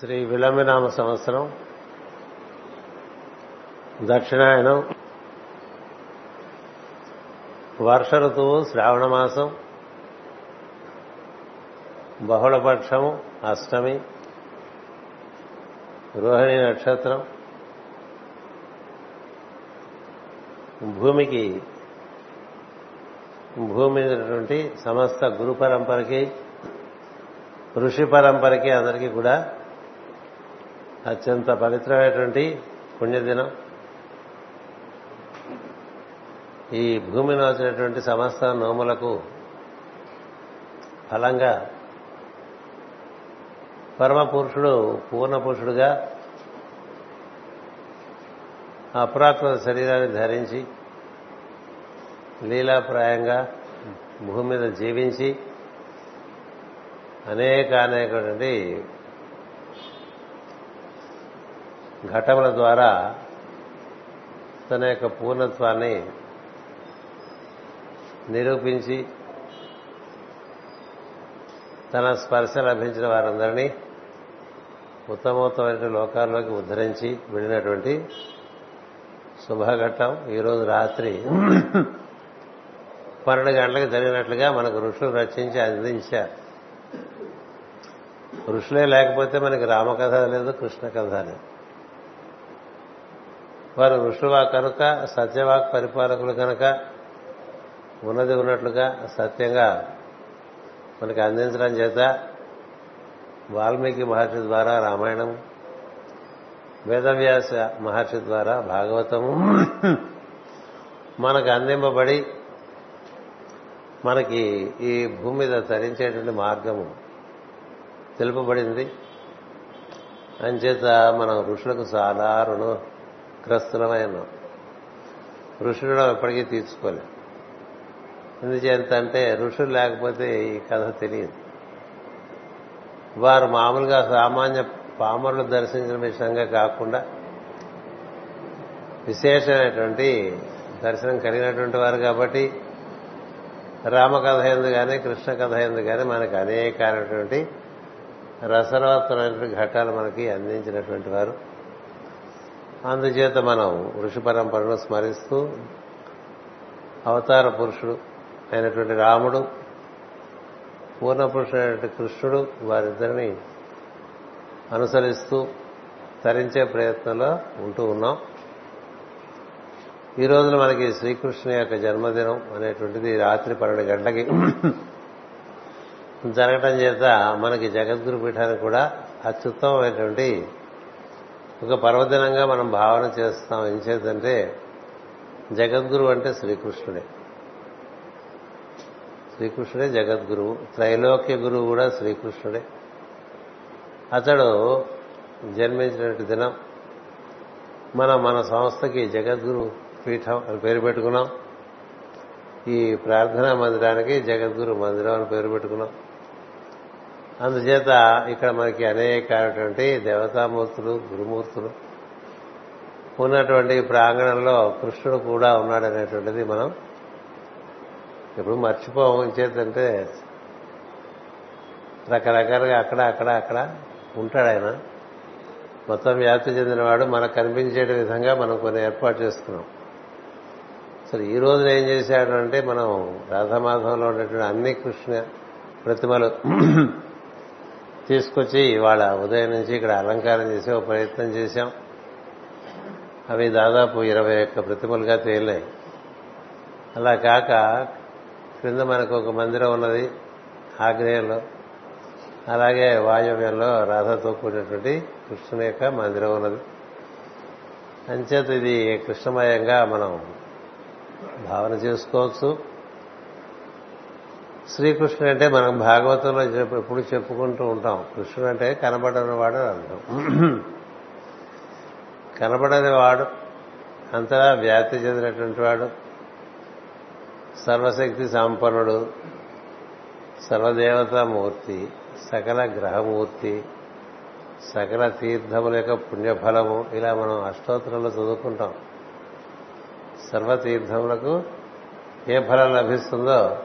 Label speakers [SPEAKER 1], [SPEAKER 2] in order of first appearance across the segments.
[SPEAKER 1] శ్రీ విలంబినామ సంవత్సరం దక్షిణాయనం వర్ష ఋతువు శ్రావణ మాసం బహుళపక్షము అష్టమి రోహిణి నక్షత్రం. భూమికి భూమి మీదటువంటి సమస్త గురు పరంపరకి ఋషి పరంపరకి అందరికీ కూడా అత్యంత పవిత్రమైనటువంటి పుణ్యదినం. ఈ భూమి వచ్చినటువంటి సమస్త నోములకు ఫలంగా పరమ పురుషుడు పూర్ణ పురుషుడుగా అప్రాకృత శరీరాన్ని ధరించి లీలాప్రాయంగా భూమి మీద జీవించి అనేక అనేకటువంటి ఘటముల ద్వారా తన యొక్క పూర్ణత్వాన్ని నిరూపించి తన స్పర్శ లభించిన వారందరినీ ఉత్తమోత్తమైన లోకాల్లోకి ఉద్ధరించి వెళ్ళినటువంటి శుభఘట్టం ఈరోజు రాత్రి పన్నెండు గంటలకు జరిగినట్లుగా మనకు ఋషులు రచించి అందించారు. ఋషులే లేకపోతే మనకి రామకథ లేదు కృష్ణ కథ లేదు. వారు ఋషువా కనుక సత్యవాక్ పరిపాలకులు కనుక ఉన్నది ఉన్నట్లుగా సత్యంగా మనకి అందించడం చేత వాల్మీకి మహర్షి ద్వారా రామాయణం వేదవ్యాస మహర్షి ద్వారా భాగవతము మనకు అందింపబడి మనకి ఈ భూమి మీద తరించేటువంటి మార్గము తెలుపబడింది. అంచేత మనం ఋషులకు చాలా రుణగ్రస్తులమైన ఋషులు ఎప్పటికీ తీర్చుకోలేదు. ఎందుచేత అంటే ఋషులు లేకపోతే ఈ కథ తెలియదు. వారు మామూలుగా సామాన్య పామరులు దర్శించిన విషయంగా కాకుండా విశేషమైనటువంటి దర్శనం కలిగినటువంటి వారు కాబట్టి రామకథ ఎందు కానీ కృష్ణ కథ ఎందు కానీ మనకు అనేకమైనటువంటి రసరవత్తమైనటువంటి ఘట్టాలు మనకి అందించినటువంటి వారు. అందుచేత మనం ఋషి పరంపరను స్మరిస్తూ అవతార పురుషుడు అయినటువంటి రాముడు పూర్ణపురుషుడైనటువంటి కృష్ణుడు వారిద్దరిని అనుసరిస్తూ తరించే ప్రయత్నంలో ఉంటూ ఉన్నాం. ఈ రోజున మనకి శ్రీకృష్ణుని యొక్క జన్మదినం అనేటువంటిది రాత్రి పన్నెండు గంటలకి. జరగటం చేత మనకి జగద్గురు పీఠానికి కూడా అత్యుత్తమమైనటువంటి ఒక పర్వదినంగా మనం భావన చేస్తాం ఏం చేద్దంటే జగద్గురు అంటే శ్రీకృష్ణుడే. శ్రీకృష్ణుడే జగద్గురువు. త్రైలోక్య గురువు కూడా శ్రీకృష్ణుడే. అతడు జన్మించినటువంటి దినం. మనం మన సంస్థకి జగద్గురు పీఠం అని పేరు పెట్టుకున్నాం. ఈ ప్రార్థనా మందిరానికి జగద్గురు మందిరం అని పేరు పెట్టుకున్నాం. అందుచేత ఇక్కడ మనకి అనేకమైనటువంటి దేవతామూర్తులు గురుమూర్తులు ఉన్నటువంటి ప్రాంగణంలో కృష్ణుడు కూడా ఉన్నాడనేటువంటిది మనం ఎప్పుడు మర్చిపోవం చేతంటే రకరకాలుగా అక్కడ అక్కడ అక్కడ ఉంటాడు ఆయన. మొత్తం వ్యాప్తి చెందినవాడు మనకు కనిపించే విధంగా మనం కొన్ని ఏర్పాటు చేసుకున్నాం. సరే ఈ రోజున ఏం చేశాడు అంటే మనం రాధామాధవంలో ఉన్నటువంటి అన్ని కృష్ణ ప్రతిమలు తీసుకొచ్చి ఇవాళ ఉదయం నుంచి ఇక్కడ అలంకారం చేసి ఒక ప్రయత్నం చేశాం. అవి దాదాపు ఇరవై ఒక్క ప్రతిమలుగా తేలినాయి. అలా కాక క్రింద మనకు ఒక మందిరం ఉన్నది ఆగ్నేయంలో. అలాగే వాయువ్యంలో రాధతో కూడినటువంటి కృష్ణుని యొక్క మందిరం ఉన్నది. అంచేత ఇది కృష్ణమయంగా మనం భావన చేసుకోవచ్చు. శ్రీకృష్ణుడు అంటే మనం భాగవతంలో ఎప్పుడు చెప్పుకుంటూ ఉంటాం. కృష్ణుడు అంటే కనబడని వాడు అర్థం. కనబడని వాడు అంతలా వ్యాప్తి చెందినటువంటి వాడు సర్వశక్తి సంపన్నుడు సర్వదేవతామూర్తి సకల గ్రహమూర్తి సకల తీర్థముల యొక్క పుణ్యఫలము. ఇలా మనం అష్టోత్తరంలో చదువుకుంటాం. సర్వతీర్థములకు ఏ ఫలం లభిస్తుందో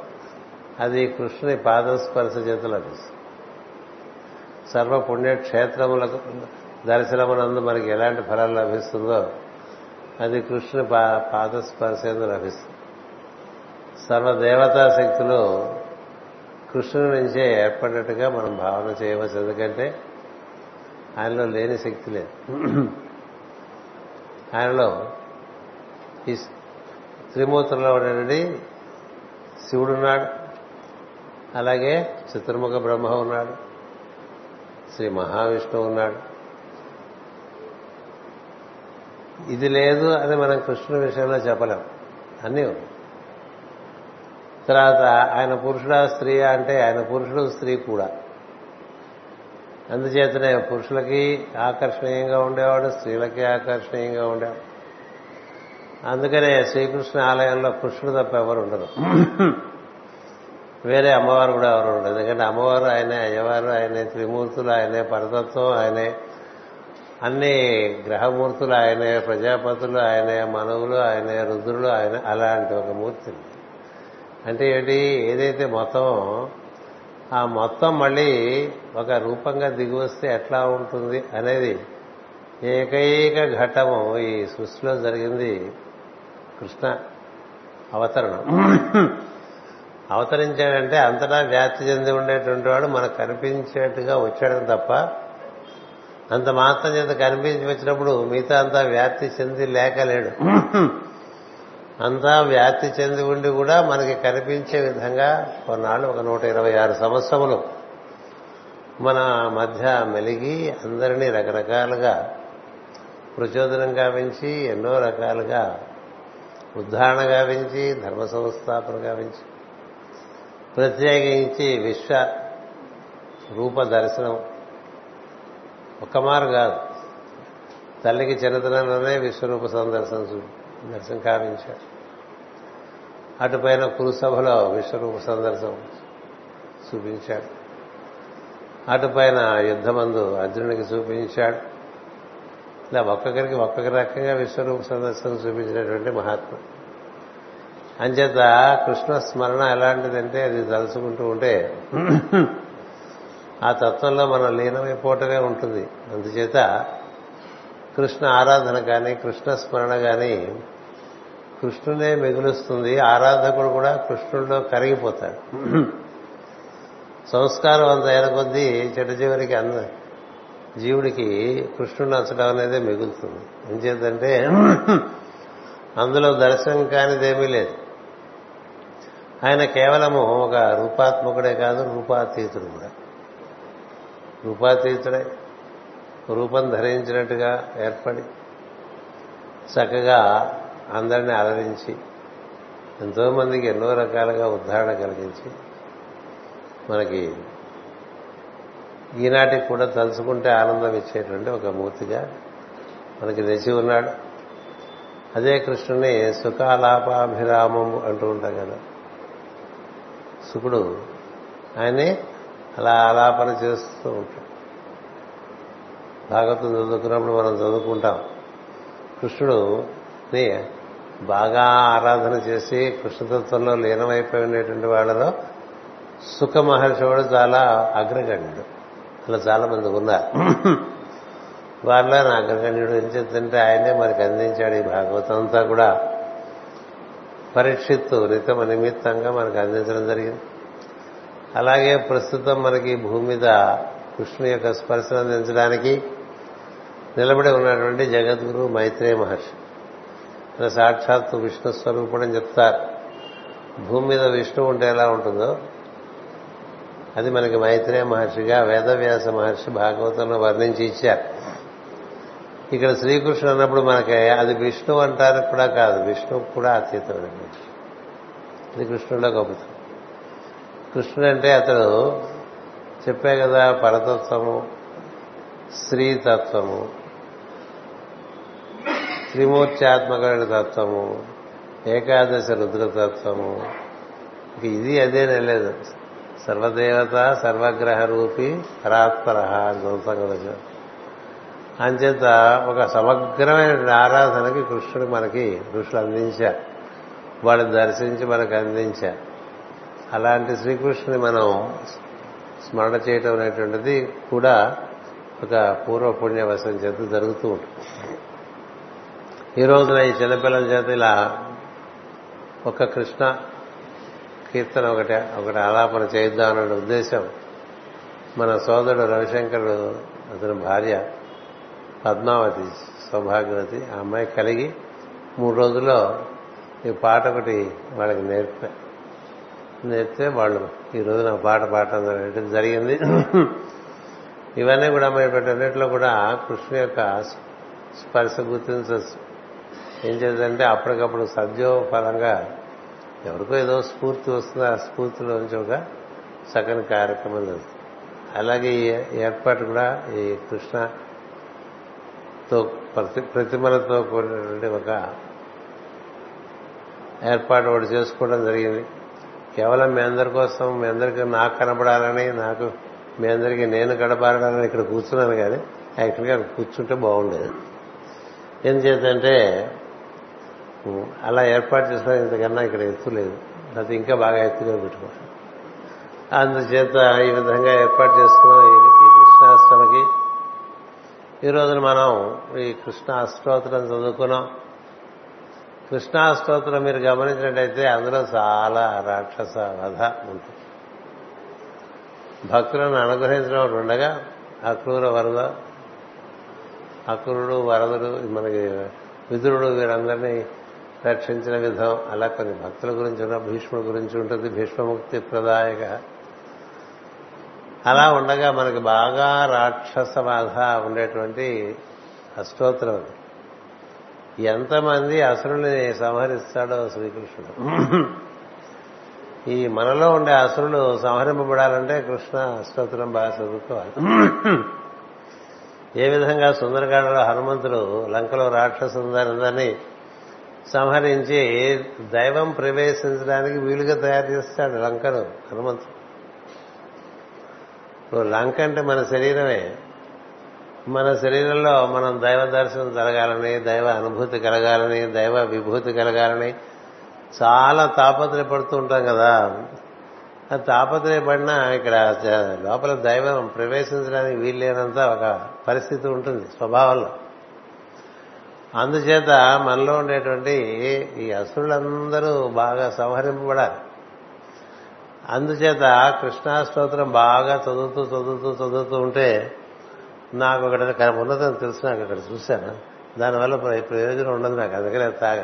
[SPEAKER 1] అది కృష్ణుని పాదస్పర్శ చేత లభిస్తుంది సర్వ పుణ్యక్షేత్రములకు దర్శనమునందు మనకి ఎలాంటి ఫలాలు లభిస్తుందో అది కృష్ణుని పా పాదస్పర్శందు లభిస్తుంది. సర్వదేవతా శక్తులు కృష్ణుని నుంచే ఏర్పడినట్టుగా మనం భావన చేయవచ్చు. ఎందుకంటే ఆయనలో లేని శక్తి లేదు. ఆయనలో ఈ త్రిమూర్తుల్లో ఉండేటువంటి శివుడున్నాడు. అలాగే చతుర్ముఖ బ్రహ్మ ఉన్నాడు. శ్రీ మహావిష్ణువు ఉన్నాడు. ఇది లేదు అని మనం కృష్ణుని విషయంలో చెప్పలేం. అన్నీ ఉన్నాయి. తర్వాత ఆయన పురుషుడా స్త్రీ అంటే ఆయన పురుషుడు స్త్రీ కూడా. అందుచేతనే పురుషులకి ఆకర్షణీయంగా ఉండేవాడు స్త్రీలకి ఆకర్షణీయంగా ఉండేవాడు. అందుకనే శ్రీకృష్ణ ఆలయంలో కృష్ణుడు తప్ప ఎవరు ఉండరు. వేరే అమ్మవారు కూడా ఎవరు ఉండదు ఎందుకంటే అమ్మవారు ఆయనే అయ్యవారు ఆయనే త్రిమూర్తులు ఆయనే పరతత్వం ఆయనే అన్ని గ్రహమూర్తులు ఆయనే ప్రజాపతులు ఆయనే మనవులు ఆయనే రుద్రులు ఆయన అలాంటి ఒక మూర్తి. అంటే ఏంటి? ఏదైతే మొత్తం ఆ మొత్తం మళ్ళీ ఒక రూపంగా దిగి వస్తే ఎట్లా ఉంటుంది అనేది ఏకైక ఘట్టము ఈ సృష్టిలో జరిగింది కృష్ణ అవతరణం. అవతరించాడంటే అంతటా వ్యాప్తి చెంది ఉండేటువంటి వాడు మనకు కనిపించేట్టుగా వచ్చాడని తప్ప అంత మాత్రం చేత కనిపించి వచ్చినప్పుడు మిగతా అంతా వ్యాప్తి చెంది లేకలేడు అంతా వ్యాప్తి చెంది ఉండి కూడా మనకి కనిపించే విధంగా కొన్నాళ్ళు ఒక నూట ఇరవై ఆరు సంవత్సరములు మన మధ్య మెలిగి అందరినీ రకరకాలుగా ప్రచోదనం గావించి ఎన్నో రకాలుగా ఉద్ధారణ గావించి ధర్మ సంస్థాపన గావించి ప్రత్యేకించి విశ్వ రూప దర్శనం. ఒక్కమారు కాదు. తల్లికి చిన్నతనంలోనే విశ్వరూప సందర్శనం దర్శనం కావించాడు. అటుపైన కురుసభలో విశ్వరూప సందర్శనం చూపించాడు. అటుపైన యుద్ధమందు అర్జునుడికి చూపించాడు. ఇలా ఒక్కొక్కరికి ఒక్కొక్క రకంగా విశ్వరూప సందర్శనం చూపించినటువంటి మహాత్మ అంచేత కృష్ణ స్మరణ ఎలాంటిదంటే అది తలుచుకుంటూ ఉంటే ఆ తత్వంలో మనం లీనమైపోవటమే ఉంటుంది. అందుచేత కృష్ణ ఆరాధన కానీ కృష్ణ స్మరణ కానీ కృష్ణునే మిగులుస్తుంది. ఆరాధకుడు కూడా కృష్ణుడిలో కరిగిపోతాడు. సంస్కారం అంత అయిన కొద్దీ చెట్టు చివరికి అన్న జీవుడికి కృష్ణుడు నచ్చడం అనేది మిగులుతుంది. ఏం చేద్దంటే అందులో దర్శనం కానిదేమీ లేదు. ఆయన కేవలము ఒక రూపాత్మకుడే కాదు రూపాతీతుడు కూడా. రూపాతీతుడే. రూపం ధరించినట్టుగా ఏర్పడి చక్కగా అందరినీ అలరించి ఎంతోమందికి ఎన్నో రకాలుగా ఉద్ధారణ కలిగించి మనకి ఈనాటికి కూడా తలుచుకుంటే ఆనందం ఇచ్చేటువంటి ఒక మూర్తిగా మనకి తెచ్చి ఉన్నాడు. అదే కృష్ణుని సుఖాలాపాభిరామము అంటూ ఉంటాం కదా. శుకుడు. ఆయన్ని అలా ఆలాపన చేస్తూ ఉంటాడు. భాగవతం చదువుకున్నప్పుడు మనం చదువుకుంటాం. కృష్ణుడుని బాగా ఆరాధన చేసి కృష్ణతత్వంలో లీనమైపోయి ఉండేటువంటి వాళ్ళలో సుఖ మహర్షి కూడా చాలా అగ్రగణ్యుడు. అలా చాలా మంది ఉన్నారు వారిలో నా అగ్రగణ్యుడు ఏం చెప్తుంటే ఆయనే మనకి అందించాడు ఈ భాగవతం అంతా కూడా. పరీక్షిత్తు నితమ నిమిత్తంగా మనకు అందించడం జరిగింది. అలాగే ప్రస్తుతం మనకి భూమి మీద కృష్ణు యొక్క స్పర్శను అందించడానికి నిలబడి ఉన్నటువంటి జగద్గురు మైత్రేయ మహర్షి. సాక్షాత్తు విష్ణు స్వరూపుడని చెప్తారు. భూమి మీద విష్ణు ఉంటే ఎలా ఉంటుందో? అది మనకి మైత్రేయ మహర్షిగా వేదవ్యాస మహర్షి భాగవతంలో వర్ణించి ఇచ్చారు. ఇక్కడ శ్రీకృష్ణుడు అన్నప్పుడు మనకి అది విష్ణు అంటారు కూడా కాదు. విష్ణు కూడా అతీతమైన ఇది కృష్ణుడిలో గొప్పతనం. కృష్ణుడు అంటే అతడు చెప్పే కదా పరతత్వము స్త్రీతత్వము త్రిమూర్త్యాత్మకమైన తత్వము ఏకాదశ రుద్రతత్వము. ఇంక ఇది అదే లేదు. సర్వదేవత సర్వగ్రహ రూపి పరాత్పర అని చదువుతాం కదా. అంచేత ఒక సమగ్రమైన ఆరాధనకి కృష్ణుడు మనకి ఋషులు అందించారు. వాళ్ళని దర్శించి మనకు అందించారు. అలాంటి శ్రీకృష్ణుని మనం స్మరణ చేయటం అనేటువంటిది కూడా ఒక పూర్వపుణ్యవశం చేత జరుగుతూ ఉంటుంది. ఈ రోజున ఈ చిన్నపిల్లల చేత ఇలా ఒక కృష్ణ కీర్తన ఒకటి ఒకటి ఆలాపన చేద్దాం అనే ఉద్దేశం మన సోదరుడు రవిశంకరుడు అతని భార్య పద్మావతి సౌభాగ్యవతి ఆ అమ్మాయి కలిగి మూడు రోజుల్లో ఈ పాట ఒకటి వాళ్ళకి నేర్పా. నేర్పితే వాళ్ళు ఈ రోజు నా పాట పాడటం జరిగింది. ఇవన్నీ కూడా వీటన్నిటిలో కూడా కృష్ణ యొక్క స్పర్శ గుర్తించవచ్చు ఏం చేద్దంటే అప్పటికప్పుడు సద్యో ఫలంగా ఎవరికో ఏదో స్ఫూర్తి వస్తుంది ఆ స్ఫూర్తిలోంచి ఒక సగని కార్యక్రమం జరుగుతుంది. అలాగే ఈ ఏర్పాటు కూడా ఈ కృష్ణ ప్రతి ప్రతిమలతో కూడినటువంటి ఒక ఏర్పాటు ఒకటి చేసుకోవడం జరిగింది. కేవలం మీ అందరి కోసం మీ అందరికీ నాకు కనపడాలని నాకు మీ అందరికీ నేను గడపాలని ఇక్కడ కూర్చున్నాను కానీ యాక్చువల్గా కూర్చుంటే బాగుండేది. ఏం చేద్దంటే అలా ఏర్పాటు చేసిన ఇంతకన్నా ఇక్కడ ఎత్తు లేదు. అది ఇంకా బాగా ఎత్తుగా పెట్టుకోవాలి. అందుచేత ఈ విధంగా ఏర్పాటు చేసుకున్నాం. ఈ కృష్ణాష్టమికి ఈ రోజున మనం ఈ కృష్ణాష్టోత్తరం చదువుకున్నాం. కృష్ణాస్తోత్రం మీరు గమనించినట్టయితే అందులో చాలా రాక్షస వధ ఉంటుంది. భక్తులను అనుగ్రహించడం ఒకటి ఉండగా అక్రూర వరద అక్రూరుడు వరదుడు మనకి విదురుడు వీరందరినీ రక్షించిన విధం. అలా కొన్ని భక్తుల గురించి ఉన్న భీష్ముడి గురించి ఉంటుంది. భీష్మముక్తి ప్రదాయక అలా ఉండగా మనకి బాగా రాక్షస బాధ ఉండేటువంటి అష్టోత్తరం అది. ఎంతమంది అసురుల్ని సంహరిస్తాడో శ్రీకృష్ణుడు. ఈ మనలో ఉండే అసురులు సంహరింపబడాలంటే కృష్ణ అష్టోత్తరం బాగా చదువుకోవాలి. ఏ విధంగా సుందరకాండలో హనుమంతుడు లంకలో రాక్షసుందరందరినీ సంహరించి దైవం ప్రవేశించడానికి వీలుగా తయారు చేస్తాడు లంకను హనుమంతుడు. ఇప్పుడు లంక అంటే మన శరీరమే. మన శరీరంలో మనం దైవ దర్శనం జరగాలని దైవ అనుభూతి కలగాలని దైవ విభూతి కలగాలని చాలా తాపత్రయపడుతూ ఉంటాం కదా. ఆ తాపత్రయపడినా ఇక్కడ లోపల దైవం ప్రవేశించడానికి వీల్లేనంత ఒక పరిస్థితి ఉంటుంది స్వభావంలో. అందుచేత మనలో ఉండేటువంటి ఈ అసురులందరూ బాగా సంహరింపబడాలి. అందుచేత కృష్ణాస్తోత్రం బాగా చదువుతూ చదువుతూ చదువుతూ ఉంటే నాకు ఒకటి ఉన్నదని తెలుసు నాకు అక్కడ చూశాను. దానివల్ల ప్రయోజనం ఉండదు నాకు అందుకనే తాగ.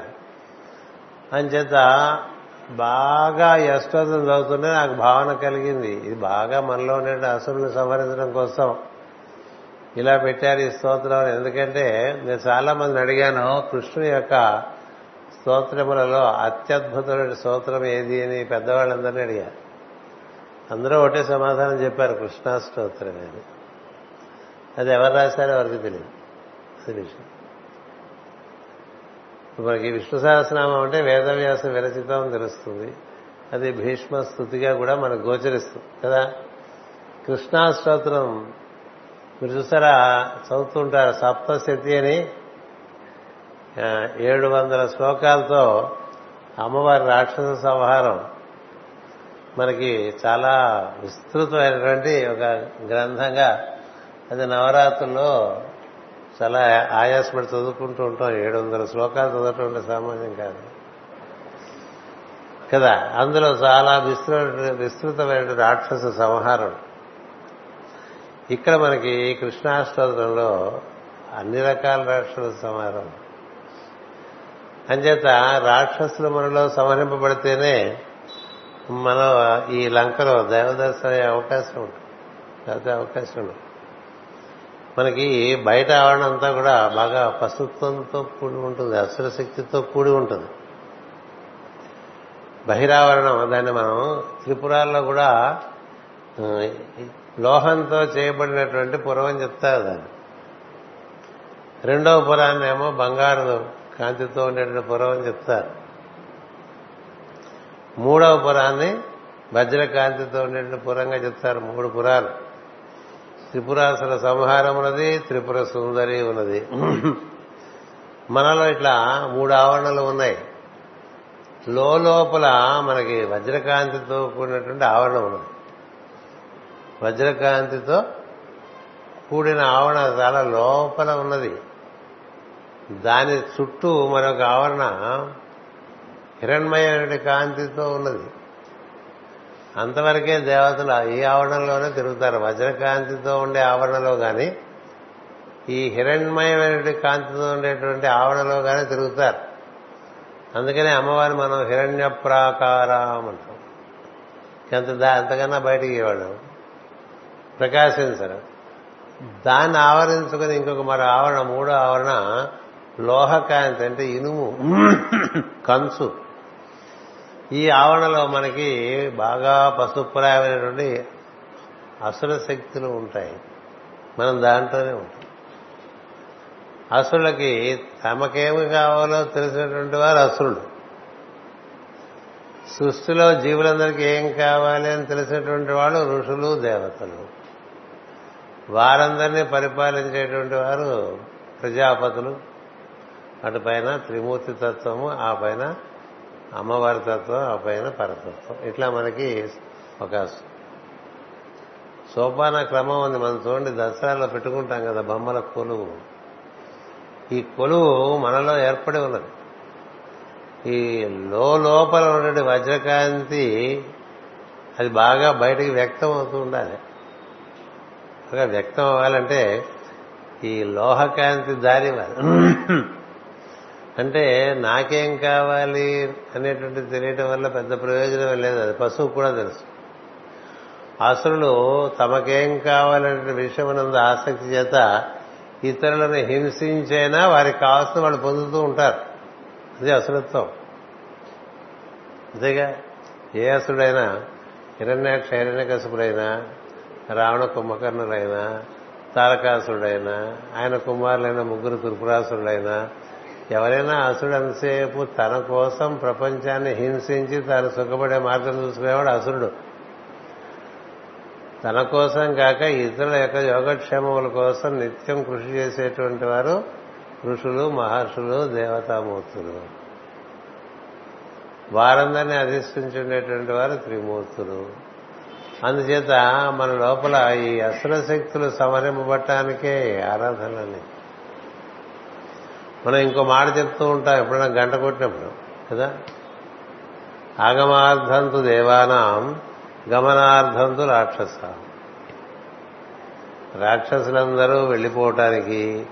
[SPEAKER 1] అంచేత బాగా ఈ చదువుతుంటే నాకు భావన కలిగింది. ఇది బాగా మనలో ఉండే అసురుని సంహరించడం కోసం ఇలా పెట్టారు ఈ స్తోత్రం ఎందుకంటే నేను చాలా మందిని అడిగాను కృష్ణుని యొక్క స్తోత్రములలో అత్యద్భుతమైన స్తోత్రం ఏది అని పెద్దవాళ్ళందరినీ అడిగారు. అందరూ ఒకటే సమాధానం చెప్పారు కృష్ణాష్టోత్తరం అని. అది ఎవరు రాశారో ఎవరికి తెలియదు. అది విషయం మనకి విష్ణు సహస్రనామం అంటే వేదవ్యాస విరచితం తెలుస్తుంది. అది భీష్మ స్థుతిగా కూడా మనకు గోచరిస్తుంది కదా? కృష్ణాష్టోత్రం మీరు చూసారా చదువుతుంటారు సప్తశతి అని ఏడు వందల శ్లోకాలతో అమ్మవారి రాక్షస సంహారం. మనకి చాలా విస్తృతమైనటువంటి ఒక గ్రంథంగా అది నవరాత్రుల్లో చాలా ఆయాసపడి చదువుకుంటూ ఉంటాం. ఏడు వందల శ్లోకాలు చదవటం సామాన్యం కాదు. కదా? అందులో చాలా విస్తృత విస్తృతమైన రాక్షస సంహారం. ఇక్కడ మనకి కృష్ణాష్టోత్రంలో అన్ని రకాల రాక్షస సంహారం. అంచేత రాక్షసులు మనలో సంహరింపబడితేనే మన ఈ లంకలో దైవదర్శనం అయ్యే అవకాశం ఉంటుంది. లేకపోతే అవకాశం ఉండదు. మనకి బయట ఆవరణ అంతా కూడా బాగా పశుత్వంతో కూడి ఉంటుంది అసుర శక్తితో కూడి ఉంటుంది. బహిరావరణం దాన్ని మనం త్రిపురాల్లో కూడా లోహంతో చేయబడినటువంటి పురం అని చెప్తారు దాన్ని. రెండవ పురాన్ని ఏమో బంగారు కాంతితో ఉండేటువంటి పురం అని చెప్తారు. మూడవ పురాన్ని వజ్రకాంతితో ఉండేటువంటి పురంగా చెప్తారు మూడు పురాలు. త్రిపురాసుల సంహారం ఉన్నది త్రిపుర సుందరి ఉన్నది. మనలో ఇట్లా మూడు ఆవరణలు ఉన్నాయి. లోపల మనకి వజ్రకాంతితో కూడినటువంటి ఆవరణ ఉన్నది. వజ్రకాంతితో కూడిన ఆవరణ చాలా లోపల ఉన్నది. దాని చుట్టూ మరొక ఆవరణ హిరణ్మయమైన కాంతితో ఉన్నది. అంతవరకే దేవతలు ఈ ఆవరణలోనే తిరుగుతారు. వజ్రకాంతితో ఉండే ఆవరణలో కానీ ఈ హిరణ్మయమైనటువంటి కాంతితో ఉండేటువంటి ఆవరణలో కానీ తిరుగుతారు. అందుకనే అమ్మవారిని మనం హిరణ్య ప్రాకారం అంటాం. ఎంత అంతకన్నా బయటికి ఇవ్వడం ప్రకాశించరు దాన్ని ఆవరించుకుని ఇంకొక మరో ఆవరణ మూడో ఆవరణ లోహకాంతి అంటే ఇనుము కంచు ఈ ఆవరణలో మనకి బాగా పసుపురాయమైనటువంటి అసుర శక్తులు ఉంటాయి. మనం దాంట్లోనే ఉంటాం. అసురులకి తమకేమి కావాలో తెలిసినటువంటి వారు అసురులు. సృష్టిలో జీవులందరికీ ఏం కావాలి అని తెలిసినటువంటి వాళ్ళు ఋషులు దేవతలు. వారందరినీ పరిపాలించేటువంటి వారు ప్రజాపతులు. అటుపైన త్రిమూర్తి తత్వము ఆ పైన అమ్మవారి తత్వం ఆ పైన పరతత్వం. ఇట్లా మనకి ఒక సోపాన క్రమం ఉంది. మనం చూడండి దసరాలో పెట్టుకుంటాం కదా బొమ్మల కొలువు. ఈ కొలువు మనలో ఏర్పడి ఉన్నది. ఈ లోపల ఉండే వజ్రకాంతి అది బాగా బయటికి వ్యక్తం అవుతూ ఉండాలి. బాగా వ్యక్తం అవ్వాలంటే ఈ లోహకాంతి దారి అంటే నాకేం కావాలి అనేటువంటి తెలియటం వల్ల పెద్ద ప్రయోజనం లేదు. అది పశువు కూడా తెలుసు. అసురులు తమకేం కావాలనే విషయం నందు ఆసక్తి చేత ఇతరులను హింసించైనా వారికి కావాల్సిన వాళ్ళు పొందుతూ ఉంటారు. అది అసురత్వం. అంతేగా? ఏ అసుడైనా హిరణ్యాక్ష హిరణ్యకసుడైనా రావణ కుంభకర్ణుడైనా తారకాసుడైనా ఆయన కుమారులైన ముగ్గురు తుర్పురాసురుడైనా ఎవరైనా అసుడు అంతసేపు తన కోసం ప్రపంచాన్ని హింసించి తాను సుఖపడే మార్గం చూసుకునేవాడు అసురుడు. తన కోసం కాక ఇతరుల యొక్క యోగక్షేమముల కోసం నిత్యం కృషి చేసేటువంటి వారు ఋషులు మహర్షులు దేవతామూర్తులు. వారందరినీ అధిష్ఠించుండేటువంటి వారు త్రిమూర్తులు. అందుచేత మన లోపల ఈ అసుర శక్తులు సమరింపబట్టానికే ఆరాధనని మనం ఇంకో మాట చెప్తూ ఉంటాం ఎప్పుడైనా గంట కొట్టినప్పుడు కదా? ఆగమార్థంతు దేవానాం గమనార్థంతు రాక్షస. రాక్షసులందరూ వెళ్ళిపోవటానికి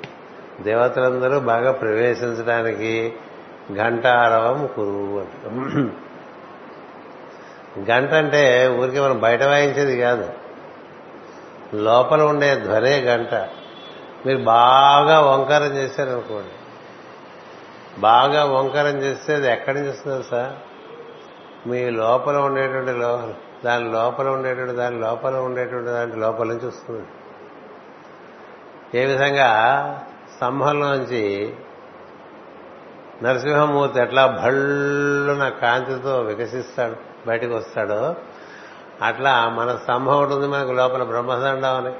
[SPEAKER 1] దేవతలందరూ బాగా ప్రవేశించడానికి గంటారవం కురువు అంట. గంట అంటే ఊరికి మనం బయట వాయించేది కాదు. లోపల ఉండే ధ్వనే గంట. మీరు బాగా ఓంకారం చేశారనుకోండి. బాగా ఓంకారం చేస్తే అది ఎక్కడి నుంచి వస్తుంది సార్? మీ లోపల ఉండేటువంటి దాని లోపల ఉండేటువంటి దాని లోపల ఉండేటువంటి దాని లోపల నుంచి వస్తుంది. ఏ విధంగా స్తంభంలోంచి నరసింహమూర్తి ఎట్లా భళ్ళున కాంతితో వికసిస్తాడు బయటకు వస్తాడో అట్లా మన స్తంభం ఉంటుంది మనకు లోపల బ్రహ్మదండం అని.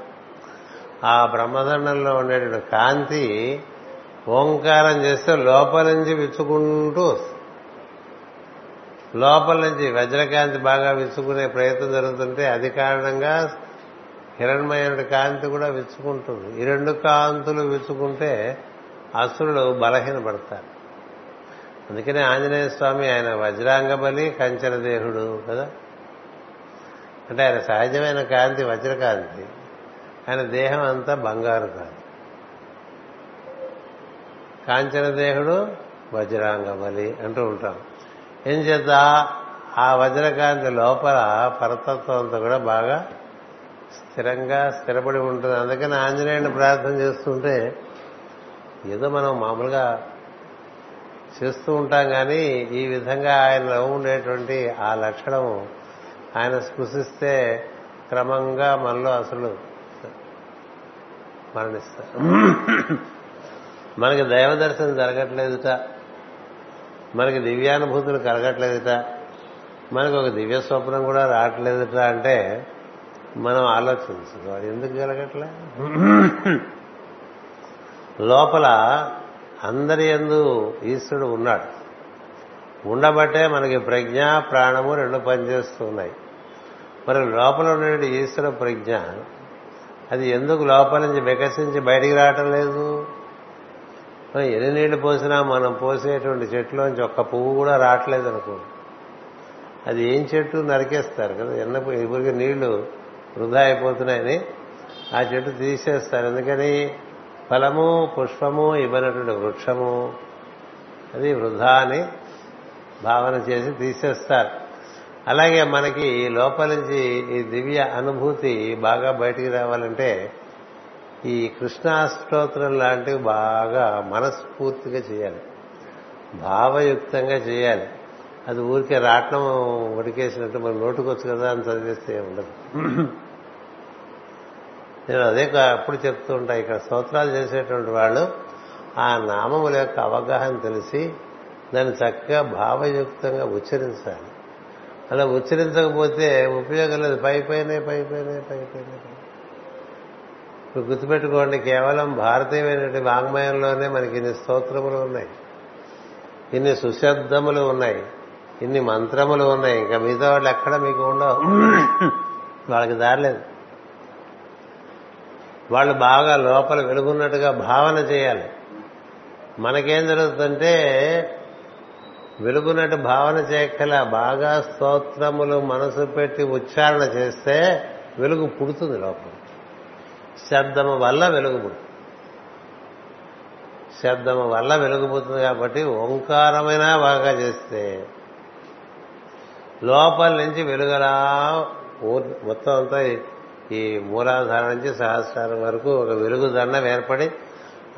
[SPEAKER 1] ఆ బ్రహ్మదండంలో ఉండేటువంటి కాంతి ఓంకారం చేస్తే లోపల నుంచి విచ్చుకుంటూ వస్తుంది. లోపల నుంచి వజ్రకాంతి బాగా విచ్చుకునే ప్రయత్నం జరుగుతుంటే అది కారణంగా హిరణ్మయుడి కాంతి కూడా విచ్చుకుంటుంది. ఈ రెండు కాంతులు విచ్చుకుంటే అసురులు బలహీనపడతారు అందుకనే ఆంజనేయ స్వామి ఆయన వజ్రాంగ బలి కంచన దేహుడు కదా. అంటే ఆయన సహజమైన కాంతి వజ్రకాంతి. ఆయన దేహం అంతా బంగారు కాంతి. కాంచనదేహుడు వజ్రాంగమలి అంటూ ఉంటాం ఏం చేత ఆ వజ్రకాంతి లోపల పరతత్వం అంతా కూడా బాగా స్థిరంగా స్థిరపడి ఉంటుంది. అందుకని ఆంజనేయుని ప్రార్థన చేస్తుంటే ఏదో మనం మామూలుగా చేస్తూ ఉంటాం కానీ ఈ విధంగా ఆయనలో ఉండేటువంటి ఆ లక్షణం ఆయన స్పృశిస్తే క్రమంగా మనలో అసలు మరణిస్తారు. మనకి దైవ దర్శనం జరగట్లేదుట. మనకి దివ్యానుభూతులు కలగట్లేదుట. మనకు ఒక దివ్య స్వప్నం కూడా రావట్లేదుట అంటే మనం ఆలోచించుకోవాలి. ఎందుకు కలగట్లే? లోపల అందరి ఎందు ఈశ్వరుడు ఉన్నాడు. ఉండబట్టే మనకి ప్రజ్ఞ ప్రాణము రెండు పనిచేస్తున్నాయి. మరి లోపల ఉండే ఈశ్వర ప్రజ్ఞ అది ఎందుకు లోపల నుంచి వికసించి బయటికి రావటం లేదు? మనం ఎన్ని నీళ్ళు పోసినా మనం పోసేటువంటి చెట్టులోంచి ఒక్క పువ్వు కూడా రావట్లేదు అనుకో అది ఏం చెట్టు నరికేస్తారు కదా? ఎన్న ఇప్పుడు నీళ్ళు వృధా అయిపోతున్నాయని ఆ చెట్టు తీసేస్తారు. ఎందుకని ఫలము పుష్పము ఇవ్వనటువంటి వృక్షము అది వృధా అని భావన చేసి తీసేస్తారు. అలాగే మనకి లోపల నుంచి ఈ దివ్య అనుభూతి బాగా బయటికి రావాలంటే ఈ కృష్ణాస్తోత్రం లాంటివి బాగా మనస్ఫూర్తిగా చేయాలి. భావయుక్తంగా చేయాలి. అది ఊరికే రాట్నం ఉడికేసినట్టు మరి నోటుకొచ్చు కదా అని చదివేస్తే ఉండదు. నేను అదే అప్పుడు చెప్తూ ఉంటా ఇక్కడ స్తోత్రాలు చేసేటువంటి వాళ్ళు ఆ నామముల యొక్క అవగాహన తెలిసి దాన్ని చక్కగా భావయుక్తంగా ఉచ్చరించాలి. అలా ఉచ్చరించకపోతే ఉపయోగం లేదు. పై పైనే పై పైనే పై పైనే ఇప్పుడు గుర్తుపెట్టుకోండి కేవలం భారతీయమైనటువంటి వాంగ్మయంలోనే మనకి ఇన్ని స్తోత్రములు ఉన్నాయి. ఇన్ని సుశబ్దములు ఉన్నాయి. ఇన్ని మంత్రములు ఉన్నాయి. ఇంకా మిగతా వాళ్ళు ఎక్కడ మీకు ఉండవు. వాళ్ళకి దారలేదు. వాళ్ళు బాగా లోపల వెలుగున్నట్టుగా భావన చేయాలి. మనకేం జరుగుతుందంటే వెలుగున్నట్టు భావన చేయక్కల బాగా స్తోత్రములు మనసు పెట్టి ఉచ్చారణ చేస్తే వెలుగు పుడుతుంది లోపల. శబ్దము వల్ల వెలుగుపడుతుంది శబ్దము వల్ల వెలుగుపుతుంది కాబట్టి ఓంకారమైనా బాగా చేస్తే లోపల నుంచి వెలుగలా మొత్తం అంతా ఈ మూలాధార నుంచి సహస్రం వరకు ఒక వెలుగు దండం ఏర్పడి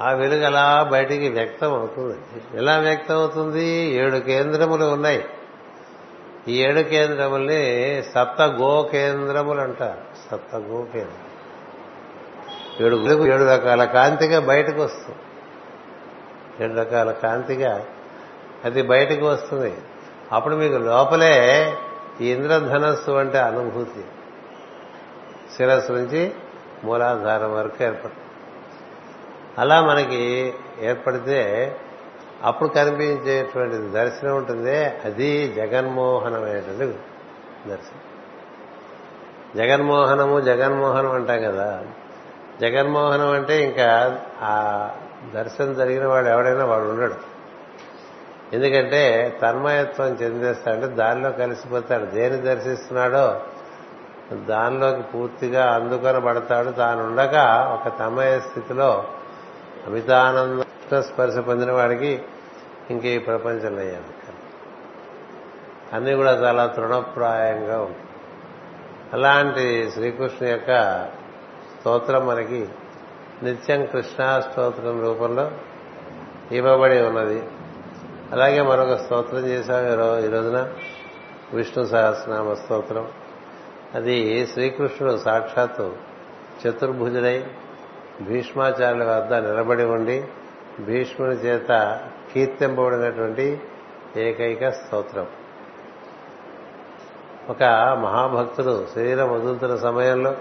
[SPEAKER 1] ఆ వెలుగు అలా బయటికి వ్యక్తం అవుతుంది. ఎలా వ్యక్తం అవుతుంది? ఏడు కేంద్రములు ఉన్నాయి. ఈ ఏడు కేంద్రముల్ని సప్త గో కేంద్రములు అంటారు. సప్త గో కేంద్రం. ఏడు ఏడు రకాల కాంతిగా బయటకు వస్తుంది. ఏడు రకాల కాంతిగా అది బయటకు వస్తుంది. అప్పుడు మీకు లోపలే ఈ ఇంద్రధనస్సు అంటే అనుభూతి. శిరస్సు నుంచి మూలాధారం వరకు ఏర్పడుతుంది. అలా మనకి ఏర్పడితే అప్పుడు కనిపించేటువంటి దర్శనం ఉంటుంది. అది జగన్మోహనమైనటువంటి దర్శనం. జగన్మోహనము జగన్మోహనం అంటాం కదా. జగన్మోహనం అంటే ఇంకా ఆ దర్శనం జరిగిన వాడు ఎవడైనా వాడు ఉండడు. ఎందుకంటే తన్మయత్వం చెందేస్తాడంటే దానిలో కలిసిపోతాడు. దేని దర్శిస్తున్నాడో దానిలోకి పూర్తిగా అందుకొనబడతాడు. తానుండగా ఒక తమయ స్థితిలో అమితానంద స్పర్శ పొందిన వాడికి ఇంక ఈ ప్రపంచంలో అయ్యాను అన్నీ కూడా చాలా తృణప్రాయంగా ఉంటాయి. అలాంటి శ్రీకృష్ణు యొక్క స్తోత్రం మనకి నిత్యం కృష్ణా స్తోత్రం రూపంలో ఇవ్వబడి ఉన్నది. అలాగే మరొక స్తోత్రం చేశాం ఈ రోజున విష్ణు సహస్రనామ స్తోత్రం. అది శ్రీకృష్ణుడు సాక్షాత్తు చతుర్భుజుడై భీష్మాచార్యుల వద్ద నిలబడి ఉండి భీష్ముని చేత కీర్తింపబడినటువంటి ఏకైక స్తోత్రం. ఒక మహాభక్తుడు శరీరం వదులుతున్న సమయంలో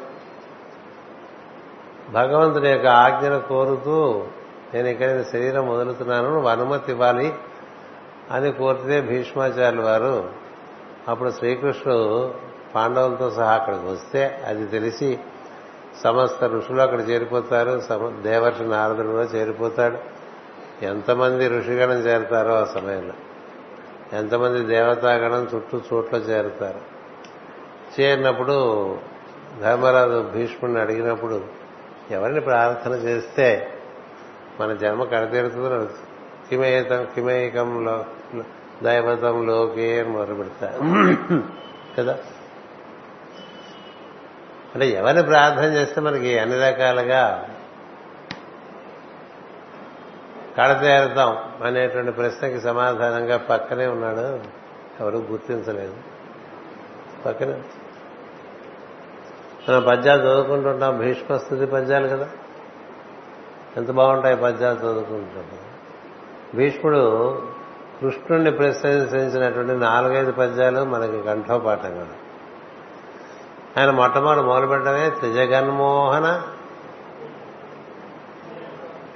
[SPEAKER 1] భగవంతుని యొక్క ఆజ్ఞను కోరుతూ నేను ఇక్కడ శరీరం వదులుతున్నాను నువ్వు అనుమతి ఇవ్వాలి అని కోరితే భీష్మాచార్యులు వారు అప్పుడు శ్రీకృష్ణుడు పాండవులతో సహా అక్కడికి వస్తే అది తెలిసి సమస్త ఋషులు అక్కడ చేరిపోతారు దేవర్షి నారదుడు కూడా చేరిపోతాడు. ఎంతమంది ఋషిగణం చేరుతారో ఆ సమయంలో. ఎంతమంది దేవతాగణం చుట్టూ చోట్ల చేరుతారు. చేరినప్పుడు ధర్మరాజు భీష్ముడిని అడిగినప్పుడు ఎవరిని ప్రార్థన చేస్తే మన జన్మ కడతీరుతుందో కిమేతం కిమేకంలో దైవతంలోకి అని మొదలు పెడతారు. కదా? అంటే ఎవరిని ప్రార్థన చేస్తే మనకి అన్ని రకాలుగా కడతేరుతాం అనేటువంటి ప్రశ్నకి సమాధానంగా పక్కనే ఉన్నాడు. ఎవరు గుర్తించలేదు. పక్కనే మనం పద్యాలు చదువుకుంటుంటాం భీష్మస్థుతి పద్యాలు కదా? ఎంత బాగుంటాయి పద్యాలు చదువుకుంటాం భీష్ముడు కృష్ణుణ్ణి ప్రశంసించినటువంటి నాలుగైదు పద్యాలు మనకి కంఠోపాఠం కదా. ఆయన మొట్టమొదటి మొదలుపెట్టడమే త్రిజగన్మోహన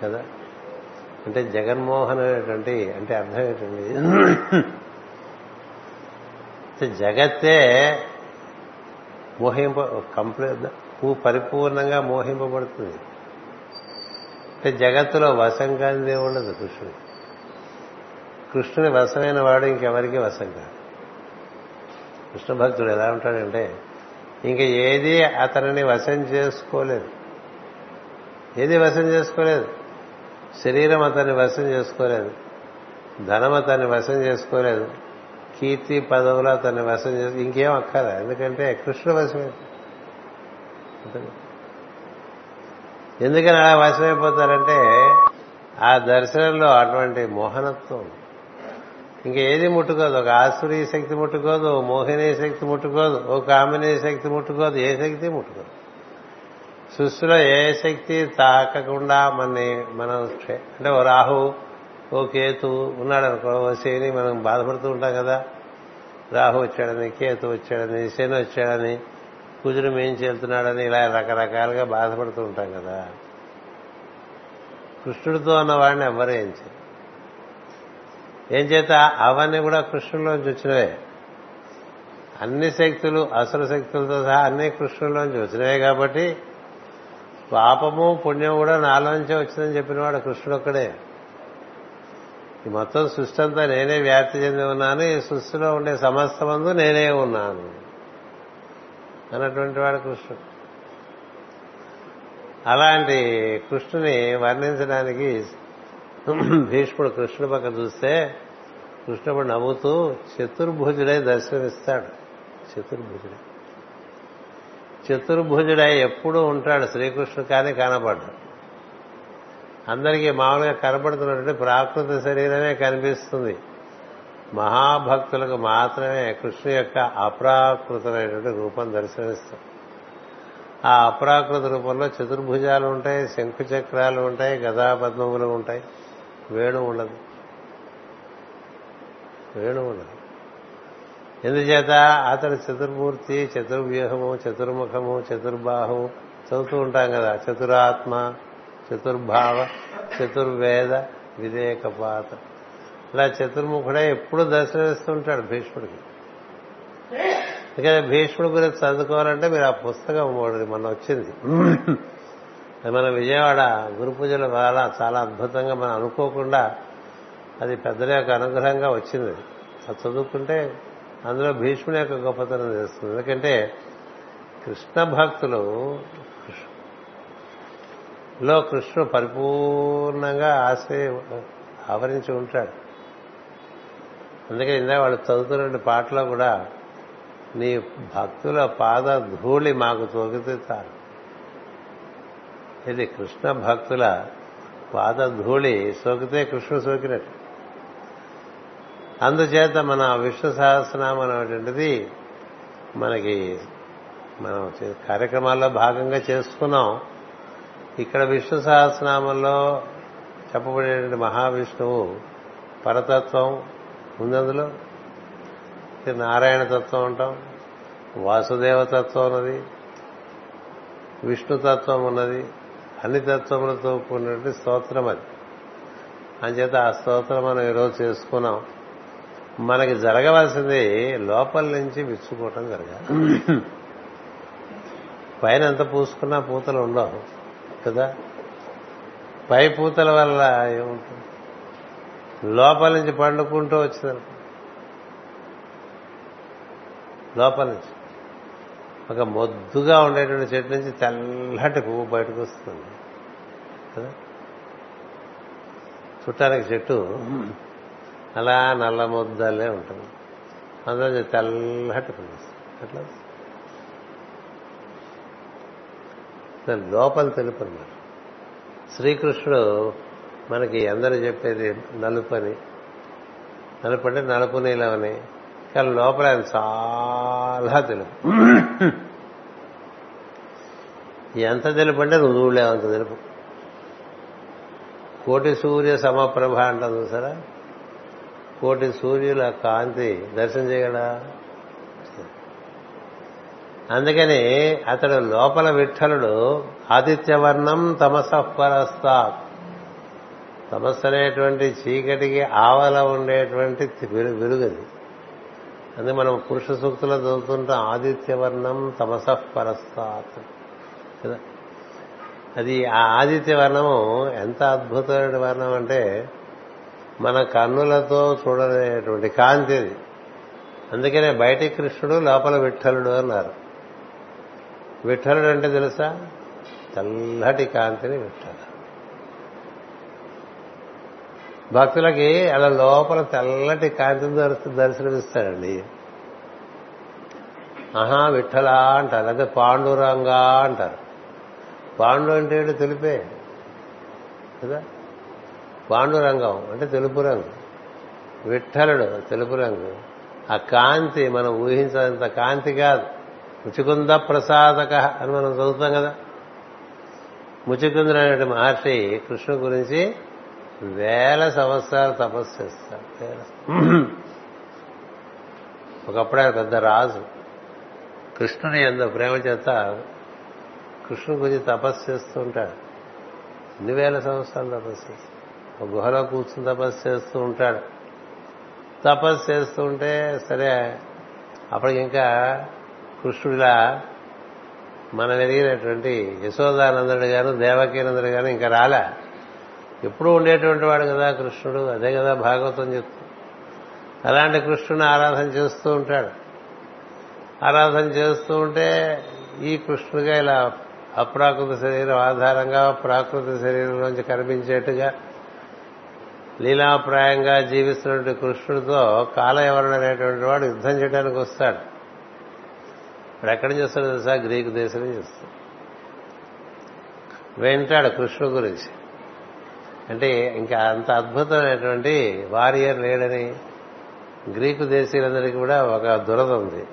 [SPEAKER 1] కదా? అంటే జగన్మోహన్ అనేటువంటి అంటే అర్థం ఏంటండి? జగత్తే మోహింప కంప్లీట్ పువ్వు పరిపూర్ణంగా మోహింపబడుతుంది. అంటే జగత్తులో వశం కానిదే ఉండదు కృష్ణుడు. కృష్ణుని వశమైన వాడు ఇంకెవరికి వశం కాదు. కృష్ణ భక్తుడు ఎలా ఉంటాడంటే ఇంక ఏది అతనిని వశం చేసుకోలేదు. ఏది వశం చేసుకోలేదు. శరీరం అతన్ని వశం చేసుకోలేదు. ధనం అతన్ని వశం చేసుకోలేదు. కీర్తి పదవులు అతన్ని వశం చేసి ఇంకేం అక్కర ఎందుకంటే కృష్ణ వశమే. ఎందుకని అలా వశమైపోతారంటే ఆ దర్శనంలో అటువంటి మోహనత్వం. ఇంకా ఏది ముట్టుకోదు. ఒక ఆసురీ శక్తి ముట్టుకోదు ఓ మోహిని శక్తి ముట్టుకోదు ఓ కామినీ శక్తి ముట్టుకోదు ఏ శక్తి ముట్టుకోదు. సృష్టిలో ఏ శక్తి తాకకుండా మనని మనం అంటే ఓ రాహు ఓ కేతు ఉన్నాడు అనుకో ఓ శని మనం బాధపడుతూ ఉంటాం కదా. రాహు వచ్చాడని కేతు వచ్చాడని శని వచ్చాడని కుజుడు మేంచి వెళ్తున్నాడని ఇలా రకరకాలుగా బాధపడుతూ ఉంటాం కదా. కృష్ణుడితో ఉన్న వాడిని ఎవ్వరూ ఏం చేయరు. ఏం చేత? అవన్నీ కూడా కృష్ణులోంచి వచ్చినవే. అన్ని శక్తులు అసలు శక్తులతో సహా అన్ని కృష్ణులోంచి వచ్చినవే కాబట్టి పాపము పుణ్యం కూడా నాలోంచే వచ్చిందని చెప్పినవాడు కృష్ణుడు ఒక్కడే. ఈ మొత్తం సృష్టి అంతా నేనే వ్యాప్తి చెంది ఉన్నాను. ఈ సృష్టిలో ఉండే సమస్త మందు నేనే ఉన్నాను. అన్నటువంటి వాడు కృష్ణుడు. అలాంటి కృష్ణుని వర్ణించడానికి భీష్ముడు కృష్ణుడు పక్క చూస్తే కృష్ణుడు నవ్వుతూ చతుర్భుజుడై దర్శనమిస్తాడు. చతుర్భుజుడై. చతుర్భుజుడై ఎప్పుడూ ఉంటాడు శ్రీకృష్ణుడు కానీ కనబడ్డాడు అందరికీ మామూలుగా కనబడుతున్నటువంటి ప్రాకృత శరీరమే కనిపిస్తుంది. మహాభక్తులకు మాత్రమే కృష్ణు యొక్క అప్రాకృతమైనటువంటి రూపం దర్శనిస్తుంది ఆ అప్రాకృత రూపంలో చతుర్భుజాలు ఉంటాయి శంకు చక్రాలు ఉంటాయి గదాపద్మములు ఉంటాయి. వేణు ఉండదు. వేణు ఉండదు. ఎందుచేత అతడు చతుర్మూర్తి చతుర్వ్యూహము చతుర్ముఖము చతుర్బాహము చదువుతూ ఉంటాం కదా చతురాత్మ చతుర్భావ చతుర్వేద విధేయకపాత. ఇలా చతుర్ముఖుడే ఎప్పుడు దర్శనమిస్తుంటాడు భీష్ముడికి. అందుకని భీష్ముడి గురించి చదువుకోవాలంటే మీరు ఆ పుస్తకం మూడు మన వచ్చింది. మన విజయవాడ గురు పూజల వల్ల చాలా అద్భుతంగా మనం అనుకోకుండా అది పెద్దల యొక్క అనుగ్రహంగా వచ్చింది. అది చదువుకుంటే అందులో భీష్ముడి యొక్క గొప్పతనం తెలుస్తుంది. ఎందుకంటే కృష్ణ భక్తులు లో కృష్ణుడు పరిపూర్ణంగా ఆశ్రయ ఆవరించి ఉంటాడు. అందుకే ఇందా వాళ్ళు చదువుతున్న పాటలో కూడా నీ భక్తుల పాద ధూళి మాకు తోకితే చాలు. ఇది కృష్ణ భక్తుల పాద ధూళి సోకితే కృష్ణుడు సోకినట్టు. అందుచేత మన విష్ణు సహస్రనామం అనేటువంటిది మనకి మనం కార్యక్రమాల్లో భాగంగా చేసుకున్నాం. ఇక్కడ విష్ణు సహస్రనామంలో చెప్పబడేటువంటి మహావిష్ణువు పరతత్వం ఉందందులో. నారాయణ తత్వం అంటాం వాసుదేవ తత్వం ఉన్నది విష్ణుతత్వం ఉన్నది అన్ని తత్వములతో కూడినటువంటి స్తోత్రం అది. అంచేత ఆ స్తోత్రం మనం ఈరోజు చేసుకున్నాం. మనకి జరగవలసింది లోపల నుంచి విచ్చుకోవటం జరగాలి. పైన ఎంత పూసుకున్నా పూతలు ఉండవు. కదా? పై పూతల వల్ల ఏముంటుంది? లోపల నుంచి పండుకుంటూ వచ్చింది లోపల నుంచి. ఒక మొద్దుగా ఉండేటువంటి చెట్టు నుంచి తెల్లటి పువ్వు బయటకు వస్తుంది. కదా? చుట్టానికి చెట్టు అలా నల్ల ముద్దలే ఉంటుంది. అందులో తెల్లటి పువ్వు వస్తుంది. అట్లా దాని లోపల తెలుపు అన్నమాట శ్రీకృష్ణుడు మనకి అందరూ చెప్పేది నలుపని. నలుపు అంటే నలుపు నీలవని కానీ లోపల ఆయన చాలా తెలుపు. ఎంత తెలుపు అంటే నువ్వు చూడలేవు అంత తెలుపు. కోటి సూర్య సమప్రభ అంటాం చూసారా? కోటి సూర్యుల కాంతి దర్శనం చేయగలరా? అందుకని అతడు లోపల విఠలుడు ఆదిత్యవర్ణం తమసపరస్తాత్ తమస్సు అనేటువంటి చీకటికి ఆవల ఉండేటువంటి వెలుగది అందుకే మనం పురుష సూక్తులు చదువుతుంటాం ఆదిత్యవర్ణం తమసః పరస్తాత్ కదా? అది ఆ ఆదిత్య వర్ణము ఎంత అద్భుతమైన వర్ణం అంటే మన కన్నులతో చూడలేటువంటి కాంతి అది అందుకనే బయటి కృష్ణుడు లోపల విఠలుడు అన్నారు. విఠలుడు అంటే తెలుసా? తెల్లటి కాంతిని విఠలు. భక్తులకి అలా లోపల తెల్లటి కాంతిని దర్శ దర్శనమిస్తాడండి. ఆహా విఠలా అంటారు. అదే పాండురంగా అంటారు. పాండు అంటే ఏంటో తెలిపే? కదా? పాండురంగం అంటే తెలుపు రంగు. విఠలుడు తెలుపు రంగు. ఆ కాంతి మనం ఊహించినంత కాంతి కాదు. ముచుకుంద ప్రసాదక అని మనం చదువుతాం కదా. ముచుకుందుడు మహర్షి కృష్ణుడు గురించి వేల సంవత్సరాలు తపస్సు చేస్తారు. వేల ఒకప్పుడు ఆయన పెద్ద రాజు. కృష్ణుని ఎంతో ప్రేమ చేత కృష్ణుని గురించి తపస్సు చేస్తూ ఉంటాడు. ఎన్ని వేల సంవత్సరాలు తపస్సు చేస్తాడు. ఒక గుహలో కూర్చుని తపస్సు చేస్తూ ఉంటాడు. తపస్సు చేస్తూ ఉంటే సరే అప్పటికి ఇంకా కృష్ణుడిలా మనం ఎదిగినటువంటి యశోదానందుడు గాను దేవకీనందుడు గాను ఇంకా రాలే. ఎప్పుడూ ఉండేటువంటి వాడు కదా కృష్ణుడు అదే కదా భాగవతం చెప్తుంది అలాంటి కృష్ణుని ఆరాధన చేస్తూ ఉంటాడు. ఆరాధన చేస్తూ ఉంటే ఈ కృష్ణుడిగా ఇలా అప్రాకృత శరీరం ఆధారంగా ప్రాకృత శరీరంలోంచి కనిపించేట్టుగా లీలాప్రాయంగా జీవిస్తున్నటువంటి కృష్ణుడితో కాలయవరుడు అనేటువంటి వాడు యుద్ధం చేయడానికి వస్తాడు. వాడు ఎక్కడి నుంచి వస్తాడు తెలుసా? గ్రీకు దేశం నుంచి వస్తాడు వింటాడు కృష్ణుడు గురించి. అంటే ఇంకా అంత అద్భుతమైనటువంటి వారియర్ లేడని గ్రీకు దేశీయులందరికీ కూడా ఒక దురద ఉంది.